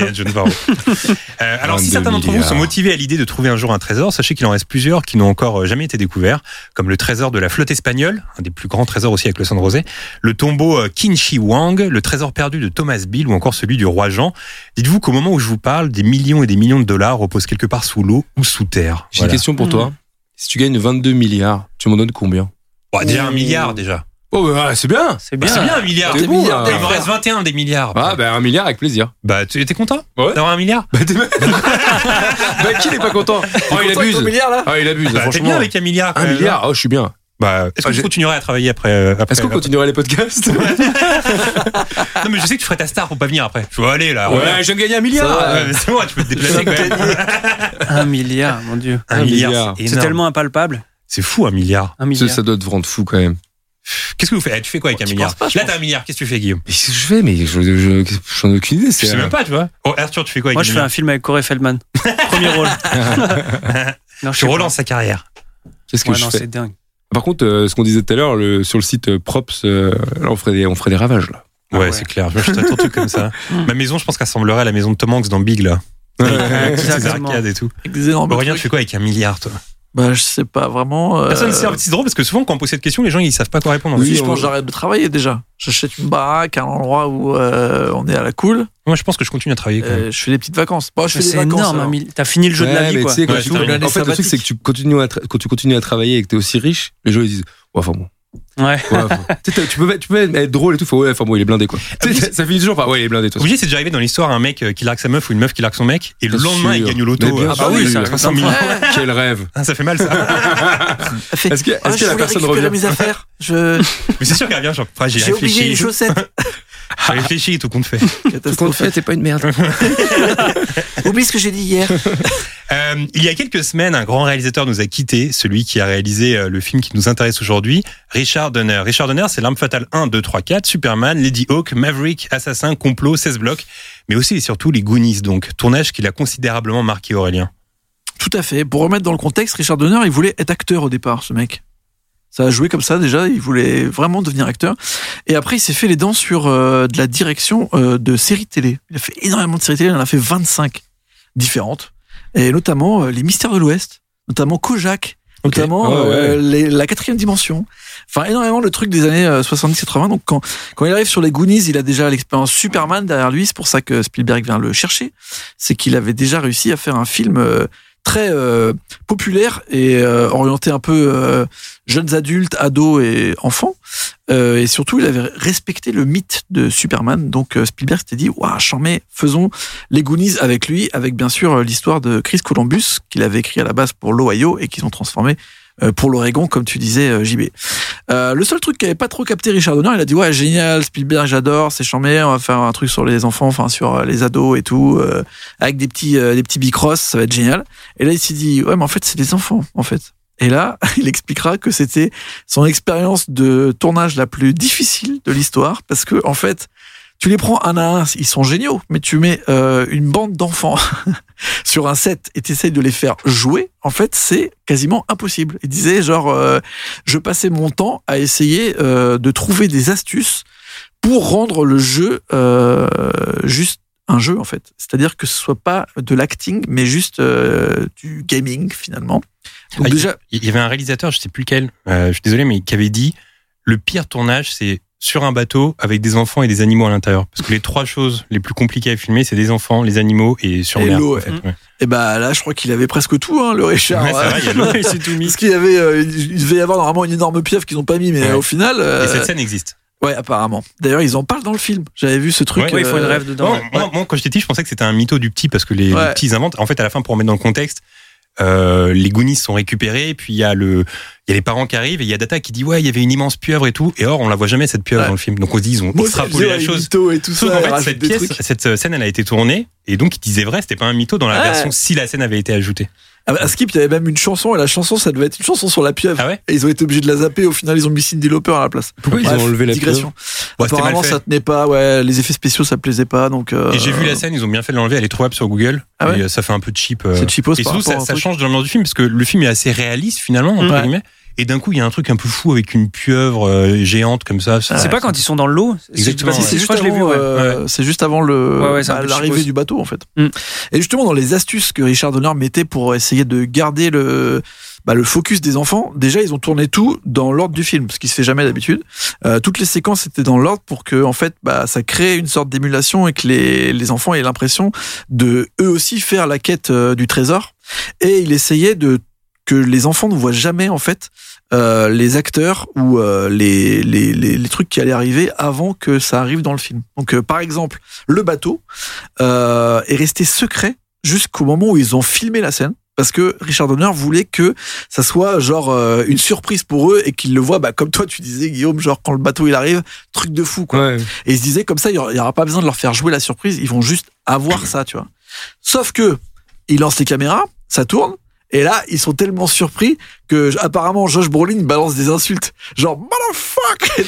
Euh, alors, si 22 certains d'entre vous sont motivés à l'idée de trouver un jour un trésor, sachez qu'il en reste plusieurs qui n'ont encore euh, jamais été découverts, comme le trésor de la flotte espagnole, un des plus grands trésors aussi avec le San José, le tombeau euh, Qin Shi Huang, le trésor perdu de Thomas Bill ou encore celui du roi Jean. Dites-vous qu'au moment où je vous parle, des millions et des millions de dollars reposent quelque part sous l'eau ou sous terre. J'ai Voilà. une question pour toi. Si tu gagnes 22 milliards, tu m'en donnes combien Bon, déjà un milliard déjà. Oh, bah, c'est bien C'est bien. c'est bien un milliard. T'es bon, milliards, là. Il m'en reste 21 des milliards. Ah, bah, un milliard avec plaisir. Bah, tu étais content Ouais. d'avoir un milliard Bah, bah qui n'est pas content Oh, il abuse ton milliard là Ah, il abuse, Bah, T'es bien avec un milliard. Un milliard Oh, je suis bien. Bah, est-ce que tu continuerais à travailler après, euh, après Est-ce qu'on continuerait les podcasts Non, mais je sais que tu ferais ta star pour pas venir après. Je vais aller là. Ouais, je viens de gagner un milliard. ouais, c'est bon, tu peux te déplacer quand même. Un milliard, mon dieu. Un Un milliard, milliard. c'est C'est tellement impalpable. C'est fou un milliard. Un Ça, milliard. ça doit te rendre fou quand même. Qu'est-ce que vous faites? Eh, Tu fais quoi avec un Tu milliard? pas, je Là, t'as un milliard. Qu'est-ce que tu fais, Guillaume? Mais qu'est-ce que je fais Mais je, je, je- ai aucune idée. Je sais même pas, tu vois. Oh, Arthur, tu fais quoi avec Moi, un je fais un film avec Corey Feldman. Premier rôle. non, Tu relances sa carrière. Qu'est-ce que Ouais, je non, fais? c'est dingue. Par contre, euh, ce qu'on disait tout à l'heure, le- sur le site euh, Props, euh, là, on ferait des, on ferait des ravages là. Ouais, ouais. c'est clair. Je de trucs comme ça. Ma maison, je pense qu'elle ressemblerait à la maison de Tom Hanks dans Big, là. Avec toutes ces Exactement. arcades et tout. Avec énormes Aurélien, tu fais quoi avec un milliard, toi? Bah, je sais pas vraiment. euh, Personne ne sait. C'est drôle parce que souvent, quand on pose cette question, les gens, ils savent pas quoi répondre. Oui, Oui, je pense que j'arrête de travailler déjà. J'achète une baraque, un endroit où euh, on est à la cool. Moi, je pense que je continue à travailler quand même. euh, je fais des petites vacances. Bon, je fais Mais des C'est vacances. énorme. un mille- T'as fini le jeu de la vie, quoi. quand Ouais, tu- c'est en fait, le truc, c'est que tu continues à quand tu continues à travailler et que t'es aussi riche, les gens ils disent, ouais, enfin bon. Ouais. Tu peux, tu peux être drôle et tout, faut, ouais, enfin bon, il est blindé quoi. Ça, ça finit toujours par, ouais, il est blindé. façon. Obligé, c'est déjà arrivé dans l'histoire un mec euh, qui largue sa meuf ou une meuf qui largue son mec et le lendemain sûr. il gagne au loto. Mais bien euh, Ah bah oui, ça 300 millions. Quel rêve. Ah, ça fait mal ça. Est-ce que- est-ce Ah, que la voulais personne revient mes affaires. Je, Mais c'est sûr qu'elle revient genre, ah, j'ai j'ai oublié les réfléchi. chaussettes. Réfléchi, tout compte fait. Tout compte Catastrophe. fait, t'es pas une merde. Oublie ce que j'ai dit hier. Euh, il y a quelques semaines, un grand réalisateur nous a quitté, celui qui a réalisé euh, le film qui nous intéresse aujourd'hui, Richard Donner. Richard Donner, c'est L'arme fatale 1, 2, 3, 4, Superman, Lady Hawk, Maverick, Assassin, Complot, 16 blocs, mais aussi et surtout les Goonies, donc tournage qui l'a considérablement marqué Aurélien. Tout à fait. Pour remettre dans le contexte, Richard Donner, il voulait être acteur au départ, ce mec. Ça a joué comme ça déjà, il voulait vraiment devenir acteur. Et après, il s'est fait les dents sur euh, de la direction euh, de séries télé. Il a fait énormément de séries télé, il en a fait 25 différentes. Et notamment euh, Les Mystères de l'Ouest, notamment Kojak, notamment ouais. euh, les- La Quatrième Dimension. Enfin, énormément le truc des années euh, 70-80. Donc, quand, quand il arrive sur les Goonies, il a déjà l'expérience Superman derrière lui. C'est pour ça que Spielberg vient le chercher. C'est qu'il avait déjà réussi à faire un film euh, très euh, populaire et euh, orienté un peu euh, jeunes adultes, ados et enfants. Et surtout, il avait respecté le mythe de Superman. Donc Spielberg s'était dit, waouh, charmé, faisons les Goonies avec lui, avec bien sûr l'histoire de Chris Columbus qu'il avait écrit à la base pour l'Ohio et qu'ils ont transformé pour l'Oregon, comme tu disais, euh, JB. Euh, le seul truc qui avait pas trop capté Richard Donner, il a dit ouais génial, Spielberg, j'adore, c'est charmé, on va faire un truc sur les enfants, enfin sur euh, les ados et tout, euh, avec des petits euh, des petits bicross, ça va être génial. Et là il s'est dit ouais mais en fait c'est des enfants en fait. Et là il expliquera que c'était son expérience de tournage la plus difficile de l'histoire parce que en fait tu les prends un à un, ils sont géniaux, mais tu mets euh, une bande d'enfants sur un set et t'essayes de les faire jouer, en fait, c'est quasiment impossible. Il disait genre, euh, je passais mon temps à essayer euh, de trouver des astuces pour rendre le jeu euh, juste un jeu en fait. C'est-à-dire que ce soit pas de l'acting, mais juste euh, du gaming finalement. Donc Ah, déjà, Il y avait un réalisateur, je sais plus lequel, euh, je suis désolé, mais qui avait dit le pire tournage, c'est sur un bateau avec des enfants et des animaux à l'intérieur. Parce que les trois choses les plus compliquées à filmer, c'est des enfants, les animaux et sur mer. l'eau, en fait, ouais. et bah là, je crois qu'il avait presque tout, hein, le Richard. Ouais, c'est vrai, il a tout mis. Parce qu'il avait, euh, il devait y avoir normalement une énorme pieuvre qu'ils n'ont pas mis, mais Ouais. au final, euh, Et cette scène existe. ouais, apparemment. D'ailleurs, ils en parlent dans le film. J'avais vu ce truc. Ouais, Ouais, il faut une euh, rêve dedans. Moi, moi, moi, quand j'étais petit, je pensais que c'était un mytho du petit parce que les, petits inventent. En fait, à la fin, pour remettre dans le contexte, euh, les Goonies sont récupérés, puis il y a le, il y a les parents qui arrivent et il y a Data qui dit ouais, il y avait une immense pieuvre et tout. Et or, on la voit jamais cette pieuvre Ouais. dans le film. Donc on se dit ils ont extrapolé la chose. mytho et tout Sauf ça. ils fait, cette des pièce, trucs. cette scène, elle a été tournée et donc il disait vrai, c'était pas un mytho dans la Ouais. version si la scène avait été ajoutée. Ah bah, à Skip, il y avait même une chanson, et la chanson, ça devait être une chanson sur la pieuvre. Ah ouais Et ils ont été obligés de la zapper. Au final, ils ont mis Cindy Lauper à la place. Pourquoi ils ont enlevé la digression. Apparemment, ça tenait pas. Ouais, les effets spéciaux, ça plaisait pas. Donc. euh, Et j'ai vu la scène, ils ont bien fait de l'enlever, elle est trouvable sur Google. Ah ouais et euh, ça fait un peu cheap. euh. C'est cheapos Et surtout, ça, change de l'ambiance du film parce que le film est assez réaliste finalement, entre guillemets. Et d'un coup, il y a un truc un peu fou avec une pieuvre euh, géante comme ça. C'est pas quand ils sont dans l'eau Exactement, ouais. c'est juste ouais. euh, c'est juste avant le Ouais, ouais, bah, l'arrivée du bateau en fait. Mm. Et justement dans les astuces que Richard Donner mettait pour essayer de garder le bah, le focus des enfants, déjà ils ont tourné tout dans l'ordre du film, ce qui se fait jamais d'habitude. Euh, toutes les séquences étaient dans l'ordre pour que en fait bah, ça crée une sorte d'émulation et que les, les enfants aient l'impression de eux aussi faire la quête euh, du trésor. Et il essayait de que les enfants ne voient jamais en fait euh, les acteurs ou euh, les, les, les, les trucs qui allaient arriver avant que ça arrive dans le film. Donc euh, par exemple, le bateau est resté secret jusqu'au moment où ils ont filmé la scène parce que Richard Donner voulait que ça soit genre euh, une surprise pour eux et qu'ils le voient, bah, comme toi tu disais Guillaume, genre quand le bateau il arrive, truc de fou quoi. Ouais. Et il se disait comme ça, il y aura, pas besoin de leur faire jouer la surprise, ils vont juste avoir ça, tu vois. Sauf que il lance les caméras, ça tourne. Et là, ils sont tellement surpris que apparemment Josh Brolin balance des insultes, genre motherfuck.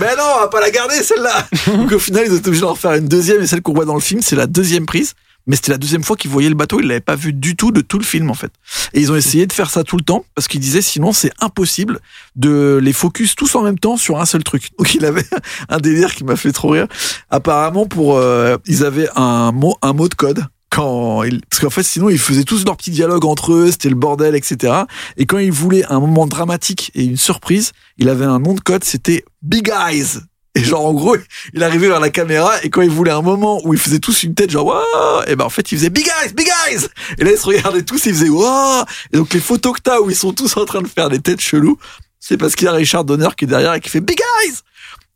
Mais non, on va pas la garder celle-là. donc au final, ils ont été obligés d'en refaire une deuxième et celle qu'on voit dans le film, c'est la deuxième prise. Mais c'était la deuxième fois qu'ils voyaient le bateau, ils l'avaient pas vu du tout de tout le film en fait. Et ils ont essayé de faire ça tout le temps parce qu'ils disaient sinon c'est impossible de les focus tous en même temps sur un seul truc. Donc il avait un délire qui m'a fait trop rire. Apparemment pour euh, ils avaient un mot un mot de code quand ils, parce qu'en fait sinon ils faisaient tous leur petit dialogue entre eux, c'était le bordel etc. Et quand ils voulaient un moment dramatique et une surprise, il avait un nom de code, c'était Big Eyes. Et genre en gros, il arrivait vers la caméra et quand il voulait un moment où ils faisaient tous une tête genre waouh, et ben en fait il faisait big eyes, big eyes. Et là ils se regardaient tous, ils faisaient waouh. Et donc les photos que t'as où ils sont tous en train de faire des têtes cheloues, c'est parce qu'il y a Richard Donner qui est derrière et qui fait big eyes.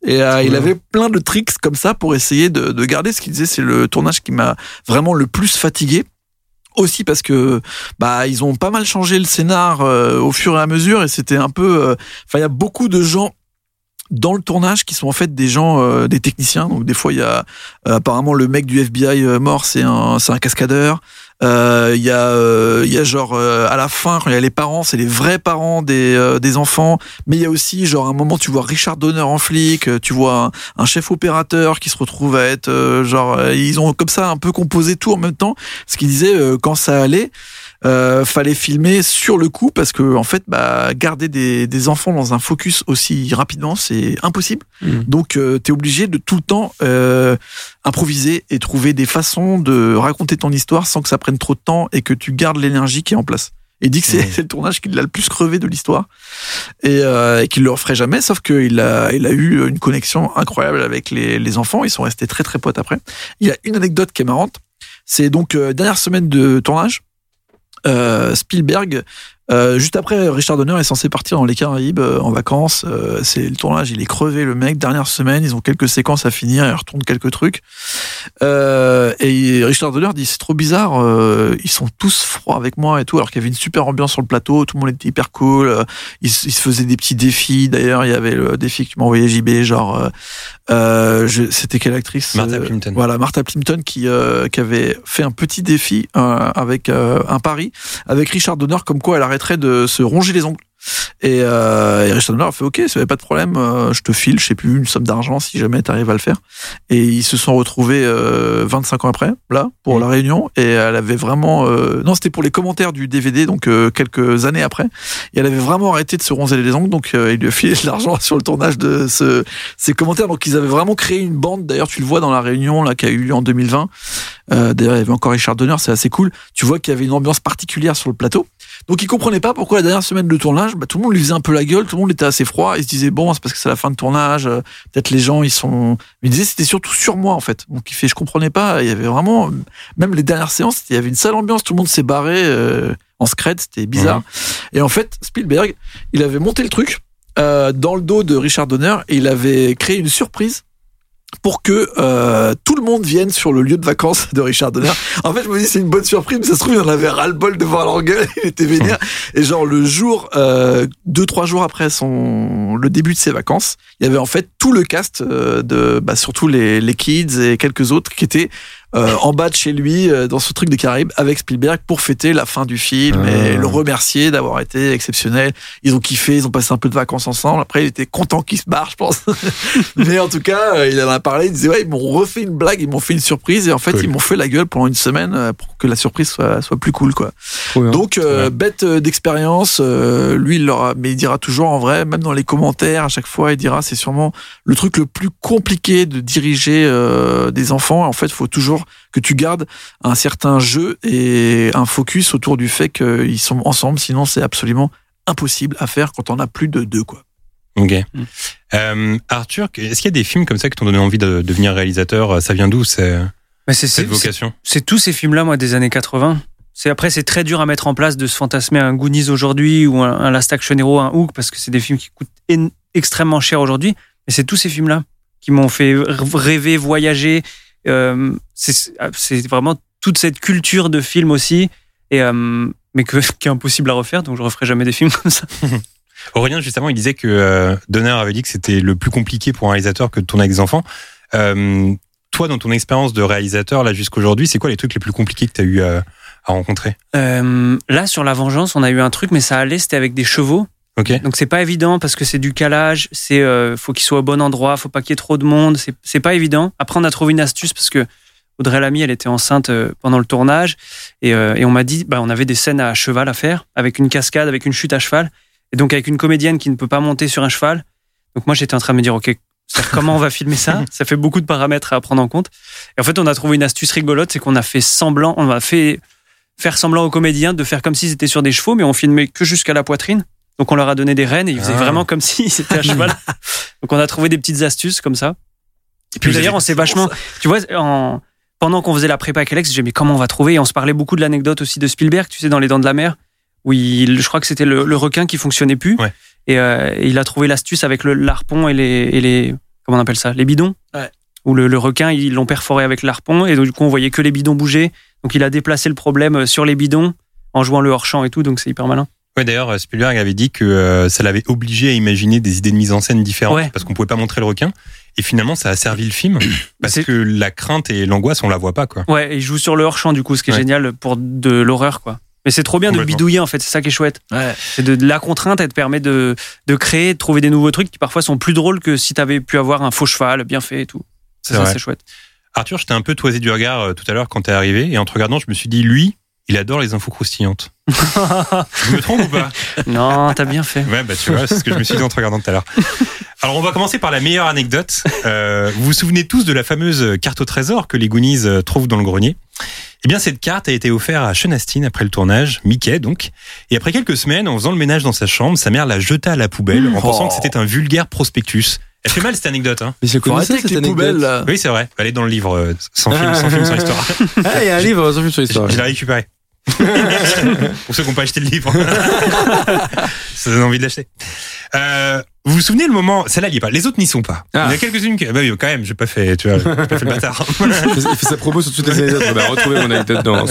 Et euh, il avait plein de tricks comme ça pour essayer de, de garder ce qu'il disait. C'est le tournage qui m'a vraiment le plus fatigué. Aussi parce que bah ils ont pas mal changé le scénar euh, au fur et à mesure et c'était un peu. euh, Enfin il y a beaucoup de gens dans le tournage qui sont en fait des gens euh, des techniciens donc des fois il y a euh, apparemment le mec du FBI euh, mort c'est un c'est un cascadeur Euh, il y a euh, il y a genre euh, à la fin quand il y a les parents c'est les vrais parents des des enfants. Mais il y a aussi genre un moment tu vois Richard Donner en flic tu vois un, un chef opérateur qui se retrouve à être genre ils ont comme ça un peu composé tout en même temps. Ce qu'ils disaient quand ça allait euh, fallait filmer sur le coup parce que en fait bah garder des, des enfants dans un focus aussi rapidement c'est impossible. Mhm. donc euh, t'es obligé de tout le temps euh, improviser et trouver des façons de raconter ton histoire sans que ça prenne trop de temps et que tu gardes l'énergie qui est en place. Et dit que c'est le tournage qui l'a le plus crevé de l'histoire et, euh, et qu'il le referait jamais sauf qu'il a il a eu une connexion incroyable avec les, les enfants. Ils sont restés très très potes après. Il y a une anecdote qui est marrante. C'est donc euh, dernière semaine de tournage euh, Spielberg, euh, juste après, Richard Donner est censé partir dans les Caraïbes euh, en vacances. Euh, c'est le tournage, il est crevé, le mec. Dernière semaine, ils ont quelques séquences à finir, il retourne quelques trucs. Euh, et Richard Donner dit c'est trop bizarre, euh, ils sont tous froids avec moi et tout, alors qu'il y avait une super ambiance sur le plateau, tout le monde était hyper cool. ils, ils se faisaient des petits défis. D'ailleurs, il y avait le défi que tu envoyé JB, genre, euh, c'était quelle actrice Martha Euh, Plimpton. Voilà, Martha Plimpton qui, euh, qui avait fait un petit défi euh, avec euh, un pari avec Richard Donner comme quoi elle arrêterait de se ronger les ongles. Et, euh, et Richard Donner a fait OK, ça avait pas de problème, euh, je te file, je sais plus, une somme d'argent si jamais tu arrives à le faire. Et ils se sont retrouvés euh, 25 ans après, là, pour Mm. la réunion. Et elle avait vraiment... euh, non, c'était pour les commentaires du DVD, donc euh, quelques années après. Et elle avait vraiment arrêté de se ronzer les ongles, donc euh, il lui a filé de l'argent sur le tournage de ce, ces commentaires. Donc ils avaient vraiment créé une bande. D'ailleurs, tu le vois dans la réunion là qui a eu lieu en 2020. Euh, D'ailleurs, il y avait encore Richard Donner, c'est assez cool. Tu vois qu'il y avait une ambiance particulière sur le plateau. Donc il comprenait pas pourquoi la dernière semaine de tournage, bah, tout le monde lui faisait un peu la gueule, tout le monde était assez froid. Il se disait bon, c'est parce que c'est la fin de tournage. euh, Peut-être les gens ils sont. Mais il disait c'était surtout sur moi en fait. Donc il fait je comprenais pas. Il y avait vraiment même les dernières séances, il y avait une sale ambiance. Tout le monde s'est barré euh, en scred, c'était bizarre. Et en fait Spielberg, il avait monté le truc euh, dans le dos de Richard Donner et il avait créé une surprise pour que euh, tout le monde vienne sur le lieu de vacances de Richard Donner. En fait, je me dis c'est une bonne surprise, mais ça se trouve il en avait ras le bol de voir leur il était vénère. Et genre le jour, euh, deux trois jours après son le début de ses vacances, il y avait en fait tout le cast euh, de, bah, surtout les les kids et quelques autres qui étaient euh, en bas de chez lui euh, dans ce truc des Caraïbes avec Spielberg pour fêter la fin du film Ah. et le remercier d'avoir été exceptionnel. Ils ont kiffé, ils ont passé un peu de vacances ensemble. Après, il était content qu'il se barre, je pense. Mais en tout cas, euh, il en a parlé. Il disait ouais, ils m'ont refait une blague, ils m'ont fait une surprise et en fait, Cool. ils m'ont fait la gueule pendant une semaine pour que la surprise soit soit plus cool, quoi. Bien. Donc euh, bête d'expérience, lui il l'aura, mais il dira toujours en vrai, même dans les commentaires à chaque fois, il dira c'est sûrement le truc le plus compliqué de diriger des enfants. En fait, il faut toujours que tu gardes un certain jeu et un focus autour du fait qu'ils sont ensemble, sinon c'est absolument impossible à faire quand on a plus de deux quoi. Ok. Euh, Arthur, est-ce qu'il y a des films comme ça qui t'ont donné envie de devenir réalisateur? Ça vient d'où c'est- cette vocation? c'est tous ces films-là, moi, des années 80. C'est après, c'est très dur à mettre en place de se fantasmer un Goonies aujourd'hui ou un, un Last Action Hero, un Hook, parce que c'est des films qui coûtent en- extrêmement cher aujourd'hui. Mais c'est tous ces films-là qui m'ont fait rêver, voyager. Euh, c'est vraiment toute cette culture de film aussi. Et euh, mais que, qui est impossible à refaire, donc je referai jamais des films comme ça. Aurélien, justement, il disait que euh, Donner avait dit que c'était le plus compliqué pour un réalisateur que de tourner avec des enfants. Euh, toi, dans ton expérience de réalisateur, là, jusqu'aujourd'hui, c'est quoi les trucs les plus compliqués que tu as eu à, à rencontrer? Là, sur la vengeance, on a eu un truc, mais ça allait, c'était avec des chevaux. Donc c'est pas évident parce que c'est du calage, c'est euh, faut qu'il soit au bon endroit, faut pas qu'il y ait trop de monde, c'est c'est pas évident. Après on a trouvé une astuce parce que Audrey Lamy, elle était enceinte euh, pendant le tournage et, euh, et on m'a dit bah on avait des scènes à cheval à faire avec une cascade, avec une chute à cheval et donc avec une comédienne qui ne peut pas monter sur un cheval. Donc moi j'étais en train de me dire OK, comment on va filmer ça? Ça fait beaucoup de paramètres à prendre en compte. Et en fait on a trouvé une astuce rigolote, c'est qu'on a fait semblant, on a fait faire semblant aux comédiens de faire comme s'ils étaient sur des chevaux, mais on filmait que jusqu'à la poitrine. Donc on leur a donné des rênes et ils faisaient Ah. vraiment comme s'ils étaient à cheval. Donc on a trouvé des petites astuces comme ça. Et puis d'ailleurs on s'est vachement, tu vois, en, pendant qu'on faisait la prépa avec Alex, j'ai dit mais comment on va trouver? Et on se parlait beaucoup de l'anecdote aussi de Spielberg, tu sais, dans Les Dents de la Mer, où il, je crois que c'était le, le requin qui fonctionnait plus. Ouais. Et, euh, et il a trouvé l'astuce avec le l'arpon et les, et les, comment on appelle ça, les bidons. Ouais. Où le, le requin, ils l'ont perforé avec l'arpon et donc du coup on voyait que les bidons bouger. Donc il a déplacé le problème sur les bidons en jouant le hors champ et tout. Donc c'est hyper malin. Ouais, d'ailleurs, euh, Spielberg avait dit que euh, ça l'avait obligé à imaginer des idées de mise en scène différentes Ouais. parce qu'on pouvait pas montrer le requin. Et finalement, ça a servi le film parce que la crainte et l'angoisse, on la voit pas, quoi. Ouais, et il joue sur le hors champ du coup, ce qui est Ouais. génial pour de l'horreur quoi. Mais c'est trop bien de bidouiller en fait, c'est ça qui est chouette. Ouais. C'est de, de la contrainte, elle te permet de, de créer, de trouver des nouveaux trucs qui parfois sont plus drôles que si t'avais pu avoir un faux cheval bien fait et tout. C'est Ça, c'est chouette. Arthur, j'étais un peu toisé du regard euh, tout à l'heure quand t'es arrivé et en te regardant, je me suis dit, lui, il adore les infos croustillantes. je me trompe ou pas? Non, t'as bien fait. Ouais, bah tu vois, c'est ce que je me suis dit en te regardant tout à l'heure. Alors, on va commencer par la meilleure anecdote. Euh, vous vous souvenez tous de la fameuse carte au trésor que les Goonies euh, trouvent dans le grenier? Eh bien, cette carte a été offerte à Sean Astin après le tournage, Mickey donc. Et après quelques semaines, en faisant le ménage dans sa chambre, sa mère la jeta à la poubelle en pensant Oh. que c'était un vulgaire prospectus. Elle fait mal cette anecdote, hein Mais je Faut connais arrêter ça, avec cette les poubelles anecdote. là? Oui, c'est vrai. Elle est dans le livre euh, sans film, sans film, sans histoire. Ah, il y a un livre sans film sur Je, l'histoire. je l'ai récupéré. Pour ceux qui n'ont pas acheté le livre. Ça donne envie de l'acheter. Euh, vous vous souvenez le moment Celle-là, il n'y est pas. Les autres n'y sont pas. Ah. Il y en a quelques-unes qui. Bah oui, quand même, j'ai pas fait, tu vois, j'ai pas fait le bâtard. Il fait- sa promo sur toutes les anecdotes. On a retrouvé mon anecdote dans.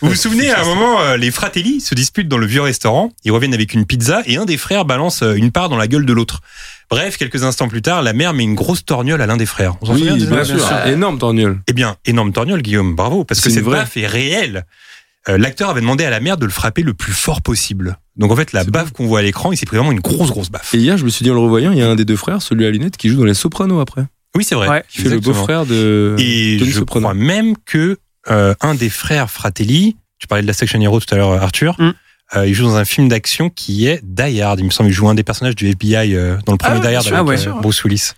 Vous vous souvenez, à un moment, euh, les fratelli se disputent dans le vieux restaurant. Ils reviennent avec une pizza et un des frères balance euh, une part dans la gueule de l'autre. Bref, quelques instants plus tard, la mère met une grosse torgnole à l'un des frères. On Oui, bien sûr. Énorme torgnole. Eh bien, énorme torgnole, Guillaume, bravo, parce que C'est cette vraie. baffe est réelle. L'acteur avait demandé à la mère de le frapper le plus fort possible. Donc en fait, la baffe qu'on voit à l'écran, il s'est pris vraiment une grosse, grosse baffe. Et hier, je me suis dit en le revoyant, il y a un des deux frères, celui à lunettes, qui joue dans Les Sopranos après. Oui, c'est vrai. Ouais. Qui fait le beau-frère de Et Tony je Soprano. crois même que euh, un des frères Fratelli, tu parlais de la Section Hero tout à l'heure, Arthur, Mm. euh, il joue dans un film d'action qui est Die Hard. Il me semble qu'il joue un des personnages du FBI euh, dans le premier Ah ouais, Die Hard bien avec sûr. euh, Bruce Willis.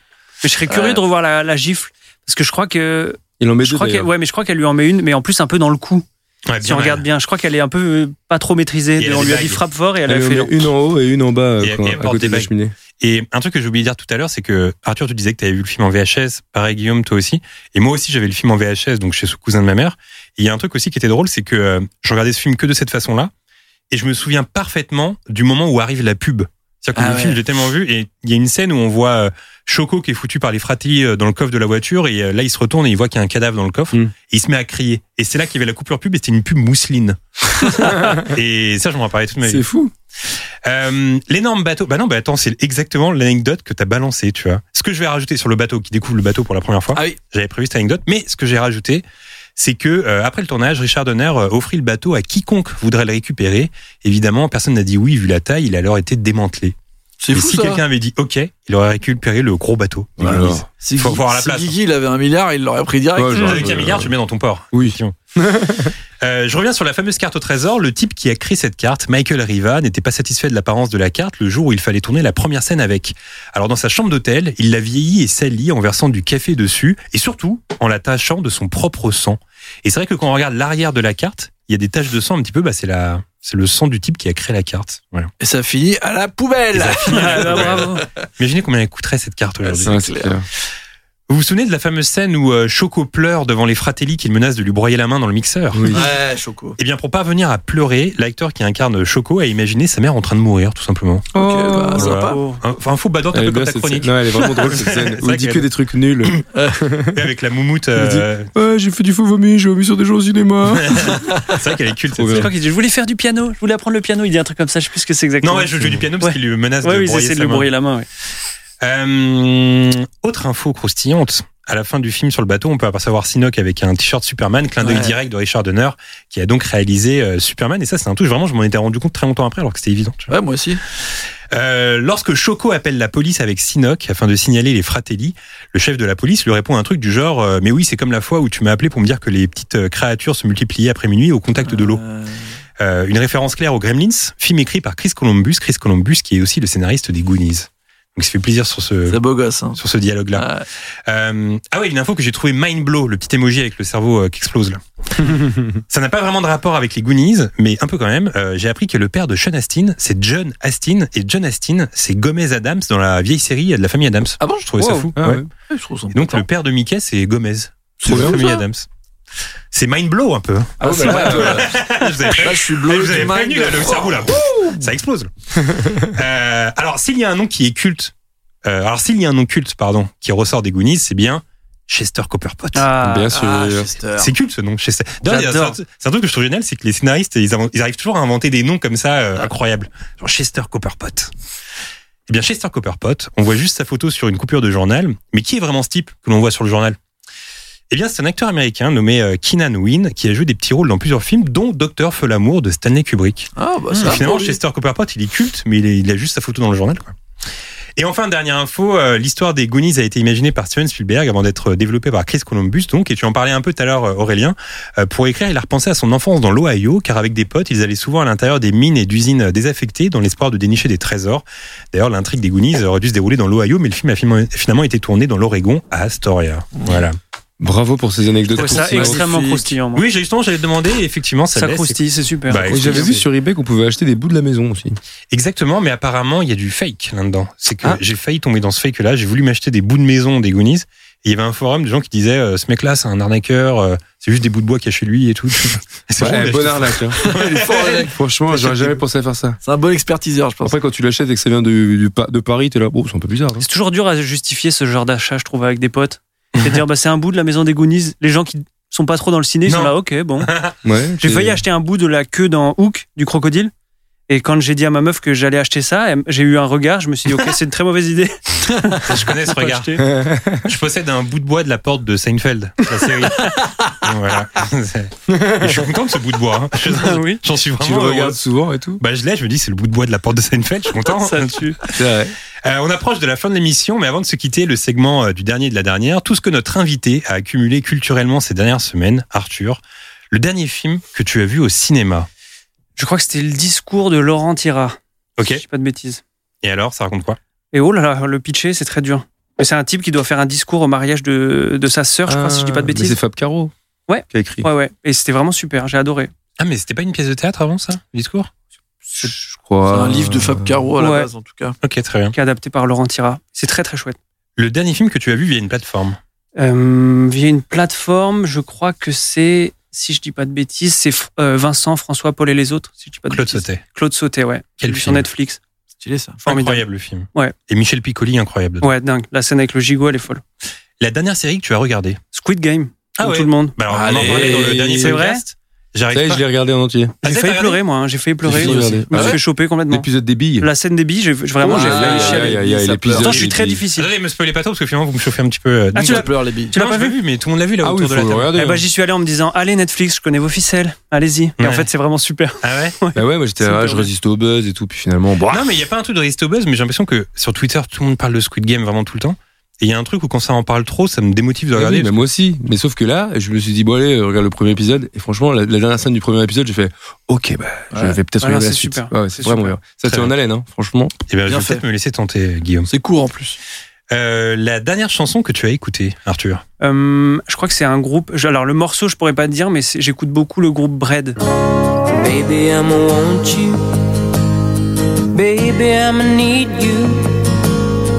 Mais je serais curieux Ouais. de revoir la, la gifle parce que je crois que Il en met je deux. crois ouais, mais je crois qu'elle lui en met une, mais en plus un peu dans le cou. Ouais, Si on regarde bien, je crois qu'elle est un peu euh, pas trop Et maîtrisée. a On lui a dit frappe fort et elle Elle a en fait. une en haut et une en bas euh, Et- quand- et à côté des de la cheminée. Et un truc que j'ai oublié de dire tout à l'heure, c'est que Arthur, tu disais que tu avais vu le film en VHS. Pareil, Guillaume, toi aussi. Et moi aussi, j'avais le film en VHS, donc chez ce cousin de ma mère. Et il y a un truc aussi qui était drôle, c'est que euh, je regardais ce film que de cette façon-là. Et je me souviens parfaitement du moment où arrive la pub. C'est-à-dire que Ah le ouais. film, je l'ai tellement vu. Et il y a une scène où on voit euh, Choco qui est foutu par les fratelli euh, dans le coffre de la voiture. Et euh, là, il se retourne et il voit qu'il y a un cadavre dans le coffre. Mm. Et il se met à crier. Et c'est là qu'il y avait la coupure pub et c'était une pub mousseline. et ça, je m'en rappellerai toute ma vie. C'est fou. Euh, L'énorme bateau. Bah non, bah attends, c'est exactement l'anecdote que t'as balancé, tu vois. Ce que je vais rajouter sur le bateau, qui découvre le bateau pour la première fois. Ah oui. J'avais prévu cette anecdote, mais ce que j'ai rajouté, c'est que euh, après le tournage, Richard Donner euh, offrit le bateau à quiconque voudrait le récupérer. Évidemment, personne n'a dit oui vu la taille. Il a alors été démantelé. C'est fou si quelqu'un avait dit OK, il aurait récupéré le gros bateau. Goonies. Si Faut Guy- voir la si place. Guigui, il avait un milliard, il l'aurait pris direct. Ouais, genre, Avec un euh, milliard, tu le mets dans ton port. Oui. Euh, je reviens sur la fameuse carte au trésor. Le type qui a créé cette carte, Michael Riva, n'était pas satisfait de l'apparence de la carte le jour où il fallait tourner la première scène avec. Alors dans sa chambre d'hôtel, il l'a vieillie et salie en versant du café dessus et surtout en la tachant de son propre sang. Et c'est vrai que quand on regarde l'arrière de la carte, il y a des taches de sang un petit peu. Bah c'est la, c'est le sang du type qui a créé la carte. Voilà. Et ça finit à la poubelle. ça finit à la Ah. Imaginez combien elle coûterait cette carte aujourd'hui. Vous vous souvenez de la fameuse scène où euh, Choco pleure devant les fratelli qui le menacent de lui broyer la main dans le mixeur Oui. Ouais, Choco. Eh bien, pour parvenir à pleurer, l'acteur qui incarne Choco a imaginé sa mère en train de mourir, tout simplement. Ok, bah, Voilà. sympa. Oh. Un- Enfin, un faux badant un Elle est peu comme bien, ta cette chronique. scène. Ouais, elle est vraiment drôle cette scène. C'est Où vrai il dit que qu'elle- des trucs nuls. avec la moumoute. euh, Ouais, j'ai fait du faux vomi, j'ai vomi sur des gens au cinéma. c'est vrai qu'elle est culte. Cette Je crois qu'il dit je voulais faire du piano, je voulais apprendre le piano. Il dit un truc comme ça, je sais plus ce que c'est exactement. Non, ouais, je joue du piano parce Ouais. qu'il lui menace Ouais, de oui, ils broyer essaient de sa lui main. broyer la main. ouais. Euh, autre info croustillante. À la fin du film sur le bateau, on peut apercevoir Sinoc avec un t-shirt Superman, clin d'œil Ouais. direct de Richard Donner, qui a donc réalisé euh, Superman. Et ça, c'est un truc, vraiment, je m'en étais rendu compte très longtemps après, alors que c'était évident. Ouais, moi aussi. Euh, lorsque Choco appelle la police avec Sinoc afin de signaler les fratelli, le chef de la police lui répond un truc du genre euh, Mais oui, c'est comme la fois où tu m'as appelé pour me dire que les petites euh, créatures se multipliaient après minuit au contact de l'eau. Une référence claire aux Gremlins, film écrit par Chris Columbus, Chris Columbus qui est aussi le scénariste des Goonies. Donc ça fait plaisir sur ce, C'est beau gosse. Hein. sur ce dialogue-là. Ouais. Euh, ah ouais, une info que j'ai trouvé mind blow, le petit emoji avec le cerveau euh, qui explose là. Ça n'a pas vraiment de rapport avec les Goonies, mais un peu quand même. Euh, j'ai appris que le père de Sean Astin, c'est John Astin, et John Astin, c'est Gomez Adams dans la vieille série de la famille Adams. Ah bon? Je trouvais ça fou. Ah ouais. je trouve ça donc le père de Mickey, c'est Gomez. C'est de la famille Adams. C'est mind blow un peu. Ah, c'est vrai, euh, Je vous avais Là, je suis Ah, bleu vous avez prévenu, là, le cerveau là, ça explose. là. Euh, alors s'il y a un nom qui est culte, euh, alors s'il y a un nom culte, pardon, qui ressort des Goonies, c'est bien Chester Copperpot. Ah, Bien sûr. Ah, Chester. C'est culte ce nom, Chester. C'est un, truc que je trouve génial, c'est que les scénaristes, ils arrivent toujours à inventer des noms comme ça euh, incroyables. Genre Chester Copperpot. Eh bien, Chester Copperpot, on voit juste sa photo sur une coupure de journal, mais qui est vraiment ce type que l'on voit sur le journal? Eh bien, c'est un acteur américain nommé euh, Keenan Wynn qui a joué des petits rôles dans plusieurs films, dont Docteur Feu l'amour de Stanley Kubrick. Ah, bah, ça. finalement. Chester Copperpot, il est culte, mais il, est- il a juste sa photo dans le journal. Quoi. Et enfin, dernière info, euh, l'histoire des Goonies a été imaginée par Steven Spielberg avant d'être euh, développée par Chris Columbus. Donc, et tu en parlais un peu tout à l'heure, Aurélien. Euh, pour écrire, il a repensé à son enfance dans l'Ohio, car avec des potes, ils allaient souvent à l'intérieur des mines et d'usines désaffectées dans l'espoir de dénicher des trésors. D'ailleurs, l'intrigue des Goonies aurait dû se dérouler dans l'Ohio, mais le film a finalement- finalement été tourné dans l'Oregon, à Astoria. Voilà. Bravo pour ces anecdotes. je ça extrêmement croustillant. moi. Oui, justement, j'allais te demander, et effectivement, ça, ça laisse. croustille, c'est super. Bah, Oui, J'avais vu sur eBay qu'on pouvait acheter des bouts de la maison aussi. Exactement, mais apparemment, il y a du fake là-dedans. C'est que Ah. j'ai failli tomber dans ce fake-là. J'ai voulu m'acheter des bouts de maison des Goonies. Et il y avait un forum de gens qui disaient euh, ce mec-là, c'est un arnaqueur, euh, c'est juste des bouts de bois qu'il y a chez lui et tout. C'est Ouais, bonne d'acheter- arnaque. hein. Fort. Franchement, j'aurais jamais pensé à faire ça. C'est un bon expertiseur, je pense. Après, quand tu l'achètes et que ça vient de, pa- de Paris, t'es là, bon, c'est un peu bizarre. hein. C'est toujours dur à justifier ce genre d'achat, je trouve, avec des potes. C'est de dire, bah, c'est un bout de la maison des Goonies. Les gens qui sont pas trop dans le ciné, ils sont là, ok, bon. Ouais, J'ai failli acheter un bout de la queue dans Hook du crocodile. Et quand j'ai dit à ma meuf que j'allais acheter ça, j'ai eu un regard, je me suis dit, ok, c'est une très mauvaise idée. Je connais ce regard. acheter. Je possède un bout de bois de la porte de Seinfeld, la série. Voilà. Je suis content de ce bout de bois. hein. Ah oui. J'en suis Tu vraiment le heureux. regardes souvent et tout. Bah, je l'ai, je me dis, c'est le bout de bois de la porte de Seinfeld, je suis content. Ça tue. C'est vrai. Euh, on approche de la fin de l'émission, mais avant de se quitter, le segment euh, du dernier et de la dernière, tout ce que notre invité a accumulé culturellement ces dernières semaines, Arthur, le dernier film que tu as vu au cinéma. Je crois que c'était le discours de Laurent Tira. Ok. Si je dis pas de bêtises. Et alors, ça raconte quoi? Et oh là là, le pitcher, c'est très dur. Mais C'est un type qui doit faire un discours au mariage de, de sa sœur, je crois, si je dis pas de Ah, bêtises. C'est Fab Caro. Ouais. Qui a écrit. Ouais, ouais. Et c'était vraiment super, j'ai adoré. Ah, mais c'était pas une pièce de théâtre avant ça, le discours Je C'est crois. un livre de Fab Caro à la base, en tout cas. Ok, très bien. Qui est adapté par Laurent Tira. C'est très très chouette. Le dernier film que tu as vu via une plateforme? Euh, via une plateforme, je crois que c'est, si je dis pas de bêtises, c'est euh, Vincent, François, Paul et les autres. Si je dis pas de Claude bêtises. Sautet. Claude Sautet, ouais. Quel film Sur Netflix. Stylé, ça. Formidable. Incroyable le film. Ouais. Et Michel Piccoli, incroyable. Ouais, dingue. La scène avec le gigot, elle est folle. La dernière série que tu as regardée. Squid Game. Ah ouais. tout le monde. Bah alors, on en parlait dans le dernier c'est vrai podcast. Ça J'arrive y est, pas. je l'ai regardé en entier. Ah, J'ai ça, failli pleurer, moi. hein. J'ai failli pleurer. J'ai Je me Ah suis fait choper complètement. L'épisode des billes. La scène des billes, j'ai- vraiment, Ah, j'ai failli y. Pourtant, je suis très il- difficile. Attendez, me spoilez pas trop parce que finalement vous me chauffez un petit peu. euh, Ah, tu l'as- pleure, les billes. Tu l'as non, pas vu mais tout le monde l'a vu là Ah oui, autour de faut la le table. Eh ben, j'y suis allé en me disant Allez, Netflix, je connais vos ficelles. Allez-y. Et en fait, c'est vraiment super. Ah ouais Bah ouais, moi j'étais je résiste au buzz et tout, puis finalement, bon. Non, mais il n'y a pas un truc de Risto Buzz, mais j'ai l'impression que sur Twitter, tout le monde parle de Squid Game vraiment tout le temps. Et il y a un truc où quand ça en parle trop, ça me démotive de Ah oui, regarder. mais moi aussi. Mais sauf que là, je me suis dit, bon allez, regarde le premier épisode. Et franchement, la, la dernière scène du premier épisode, j'ai fait, ok, bah, je vais peut-être regarder c'est la suite. super. Ouais, c'est vraiment super. bien. Ça tient en haleine, hein, franchement. Et ben, je Bien vais fait. peut-être me laisser tenter, Guillaume. C'est court en plus. Euh, la dernière chanson que tu as écoutée, Arthur. Euh, je crois que c'est un groupe. je- Alors, le morceau, je pourrais pas te dire, mais j'écoute beaucoup le groupe Bread. Baby, I'ma want you. Baby, I'ma need you.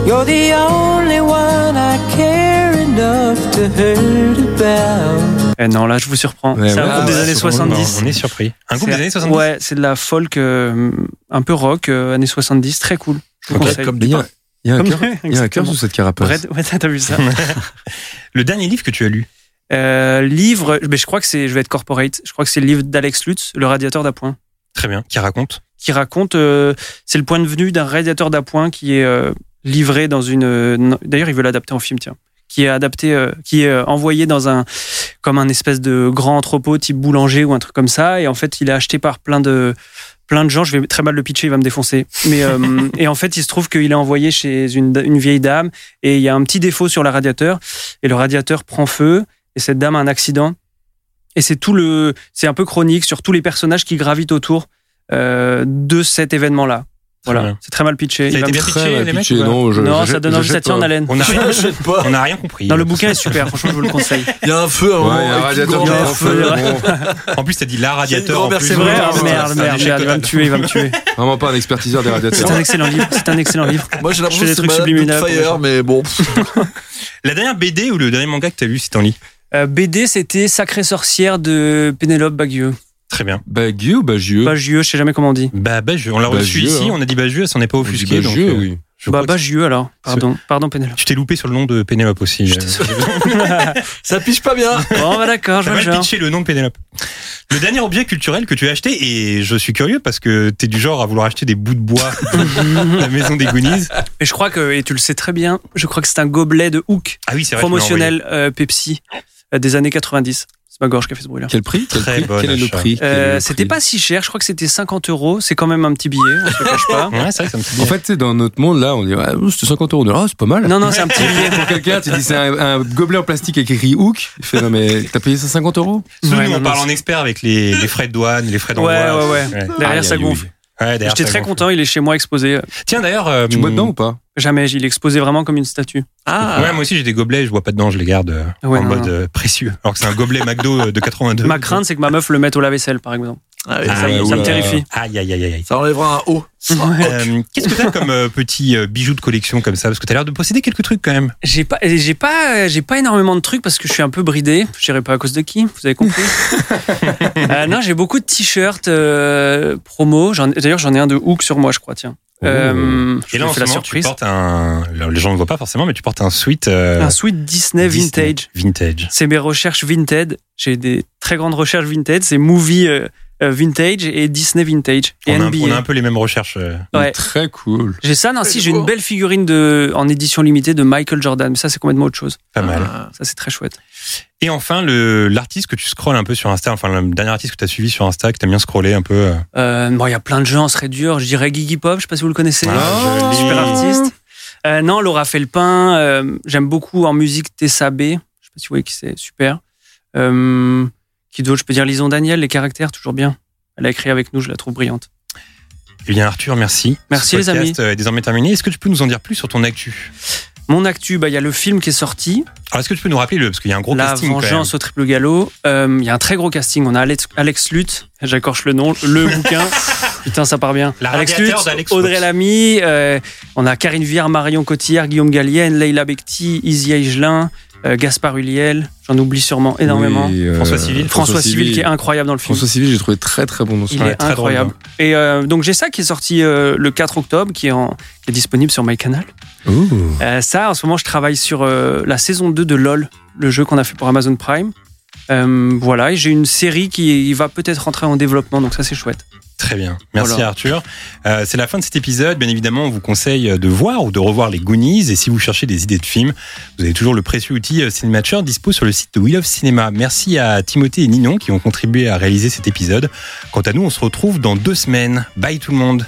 You're the only one I care enough to hurt about. Eh non, là, je vous surprends. Ouais, c'est un ouais, groupe ouais, des années c'est bon, 70. On est surpris. Un groupe des années 70 Ouais, c'est de la folk, euh, un peu rock, euh, années 70, très cool. Je vous Ok, conseille. comme Il y a, il y a un cœur, il y a un cœur sous cette carapace. Brad- ouais, t'as vu ça Le dernier livre que tu as lu euh, Livre, mais je crois que c'est, je vais être corporate, je crois que c'est le livre d'Alex Lutz, Le radiateur d'appoint, Très bien. Qui raconte qui raconte, euh, c'est le point de vue d'un radiateur d'appoint qui est euh, livré dans une, d'ailleurs il veut l'adapter en film, tiens, qui est adapté, euh, qui est euh, envoyé dans un, comme un espèce de grand entrepôt type boulanger ou un truc comme ça, et en fait il est acheté par plein de, plein de gens, je vais très mal le pitcher, il va me défoncer. Mais euh, et en fait, il se trouve qu'il est envoyé chez une, une vieille dame et il y a un petit défaut sur le radiateur et le radiateur prend feu et cette dame a un accident et c'est tout le, c'est un peu chronique sur tous les personnages qui gravitent autour euh, de cet événement-là. Voilà, c'est très mal pitché. Ça a été bien pitché, les mecs non, je- non, ça donne envie, ça j'achète tient en haleine. On n'a rien, J'achète pas. on n'a rien compris. Non, le bouquin est super. Franchement, je vous le conseille. Il y a un feu, un Ouais, il y a un radiateur feu. En plus, t'as dit la radiateur. C'est C'est vrai. Ah, c'est merde, merde, il va me tuer, il va me tuer. Vraiment pas un expertiseur des C'est radiateurs. un excellent livre. C'est un excellent livre. Moi, j'ai l'impression que c'est des trucs Madame gens. mais bon. La dernière BD ou le dernier manga que t'as lu, c'est en lit Euh, BD, c'était Sacrée sorcière de Pénélope Bagieux. Très bien. Bagieux ou bagieux Bagieux, je sais jamais comment on dit. Bah, Bagieux. On l'a reçu Bagieux, ici, hein. on a dit Bagieux, elle s'en est pas offusqué. donc, bagieux, euh, oui. je Bah, Bagieux alors. Pardon, pardon Pénélope. Tu t'es loupé sur le nom de Pénélope aussi. Je euh, Ça piche pas bien. Bon, bah d'accord, je le mal genre. pitché le nom de Pénélope. Le dernier objet culturel que tu as acheté, et je suis curieux parce que t'es du genre à vouloir acheter des bouts de bois de la maison des Goonies. Et je crois que, et tu le sais très bien, je crois que c'est un gobelet de Hook Ah oui, vrai. promotionnel euh, Pepsi des années 90. C'est ma gorge qui a fait ce bruit-là. Quel prix Quel, Très prix bon Quel est le prix Euh, le c'était prix pas si cher, je crois que c'était 50 euros. C'est quand même un petit billet, on se le cache pas. Ouais, c'est vrai que me fait En fait, tu sais, dans notre monde, là, on dit, ah, c'était 50 euros. On dit, ah, c'est pas mal. Non, non, c'est un petit billet. Pour quelqu'un, tu dis, c'est un, un gobelet en plastique avec écrit Hook. Il fait, non, mais t'as payé ça 50 euros Nous, Ouais, on non, parle en expert avec les, les frais de douane, les frais Ouais, d'envoi. ouais, ouais. Derrière, Aïe, ça gonfle. Ouais, J'étais très content, il est chez moi exposé. Tiens, d'ailleurs. euh, Tu bois dedans ou pas? Jamais, il est exposé vraiment comme une statue. Ah, Ouais, moi aussi j'ai des gobelets, je bois pas dedans, je les garde euh, Ouais, en non, mode non. euh, précieux. Alors que c'est un gobelet McDo euh, de 82. Ma crainte, c'est que ma meuf le mette au lave-vaisselle, par exemple. Ah oui, Ah, ça, me terrifie. Aïe, aïe, aïe, aïe, ça enlèvera un haut. Euh, Qu'est-ce que t'as comme euh, petit euh, bijou de collection comme ça? Parce que t'as l'air de posséder quelques trucs quand même. J'ai pas, j'ai pas, j'ai pas énormément de trucs parce que je suis un peu bridé. Je dirais pas à cause de qui, vous avez compris. Euh, non, j'ai beaucoup de t-shirts euh, promo. D'ailleurs, j'en ai un de Hook sur moi, je crois. Tiens. Euh, Et là en ce la moment, tu portes un. Les gens ne voient pas forcément, mais tu portes un sweat. euh, Un sweat Disney, Disney vintage. Vintage. C'est mes recherches vintage. J'ai des très grandes recherches vintage. C'est movie euh, vintage et Disney vintage et On a, on a un peu les mêmes recherches. euh. Ouais. Très cool. J'ai ça, non, si, j'ai une belle figurine de, en édition limitée de Michael Jordan, mais ça, c'est complètement autre chose. Pas mal. Ah. Ça, c'est très chouette. Et enfin, le l'artiste que tu scrolles un peu sur Insta, enfin le dernier artiste que tu as suivi sur Insta, que t'as bien scrollé un peu. euh. Euh, bon, il y a plein de gens, ce serait dur. Je dirais Gigi Pop, je sais pas si vous le connaissez. Ah, joli. Super artiste. Euh, non, Laura Felpin, euh, j'aime beaucoup en musique Tessa B. Je sais pas si vous voyez qui c'est, super. Euh, qui d'autre Je peux dire Lison Daniel, les caractères, toujours bien. Elle a écrit avec nous, je la trouve brillante. Eh bien Arthur, merci. Merci, Ce les amis. est désormais terminé. Est-ce que tu peux nous en dire plus sur ton actu? Mon actu, bah, il y a le film qui est sorti, Alors est-ce que tu peux nous rappeler le parce qu'il y a un gros La casting même. Vengeance au triple galop. Euh, Il y a un très gros casting. On a Alex, Alex Luth, j'accorche le nom, le bouquin. Putain, ça part bien. La Alex d'Alex Audrey. Lamy. euh, on a Karine Viard, Marion Cotillard, Guillaume Gallienne, Leila Bekti, Izzy Aigelin, euh, Gaspard Huliel. J'en oublie sûrement énormément. Oui, euh, François Civil. François, Civil, qui est incroyable dans le film. François Civil, j'ai trouvé très très bon dans ce Il film. Est très drôle, incroyable. Et euh, donc j'ai ça qui est sorti euh, le 4 octobre, qui est, en- qui est disponible sur MyCanal. Euh, ça, en ce moment, je travaille sur euh, la saison 2 de LOL, le jeu qu'on a fait pour Amazon Prime. Euh, voilà, et j'ai une série qui va peut-être rentrer en développement, donc ça c'est chouette. Très bien. Merci Voilà. Arthur. Euh, c'est la fin de cet épisode. Bien évidemment, on vous conseille de voir ou de revoir les Goonies. Et si vous cherchez des idées de films, vous avez toujours le précieux outil euh, Cinémature dispo sur le site de We Love Cinéma. Merci à Timothée et Ninon qui ont contribué à réaliser cet épisode. Quant à nous, on se retrouve dans deux semaines. Bye tout le monde.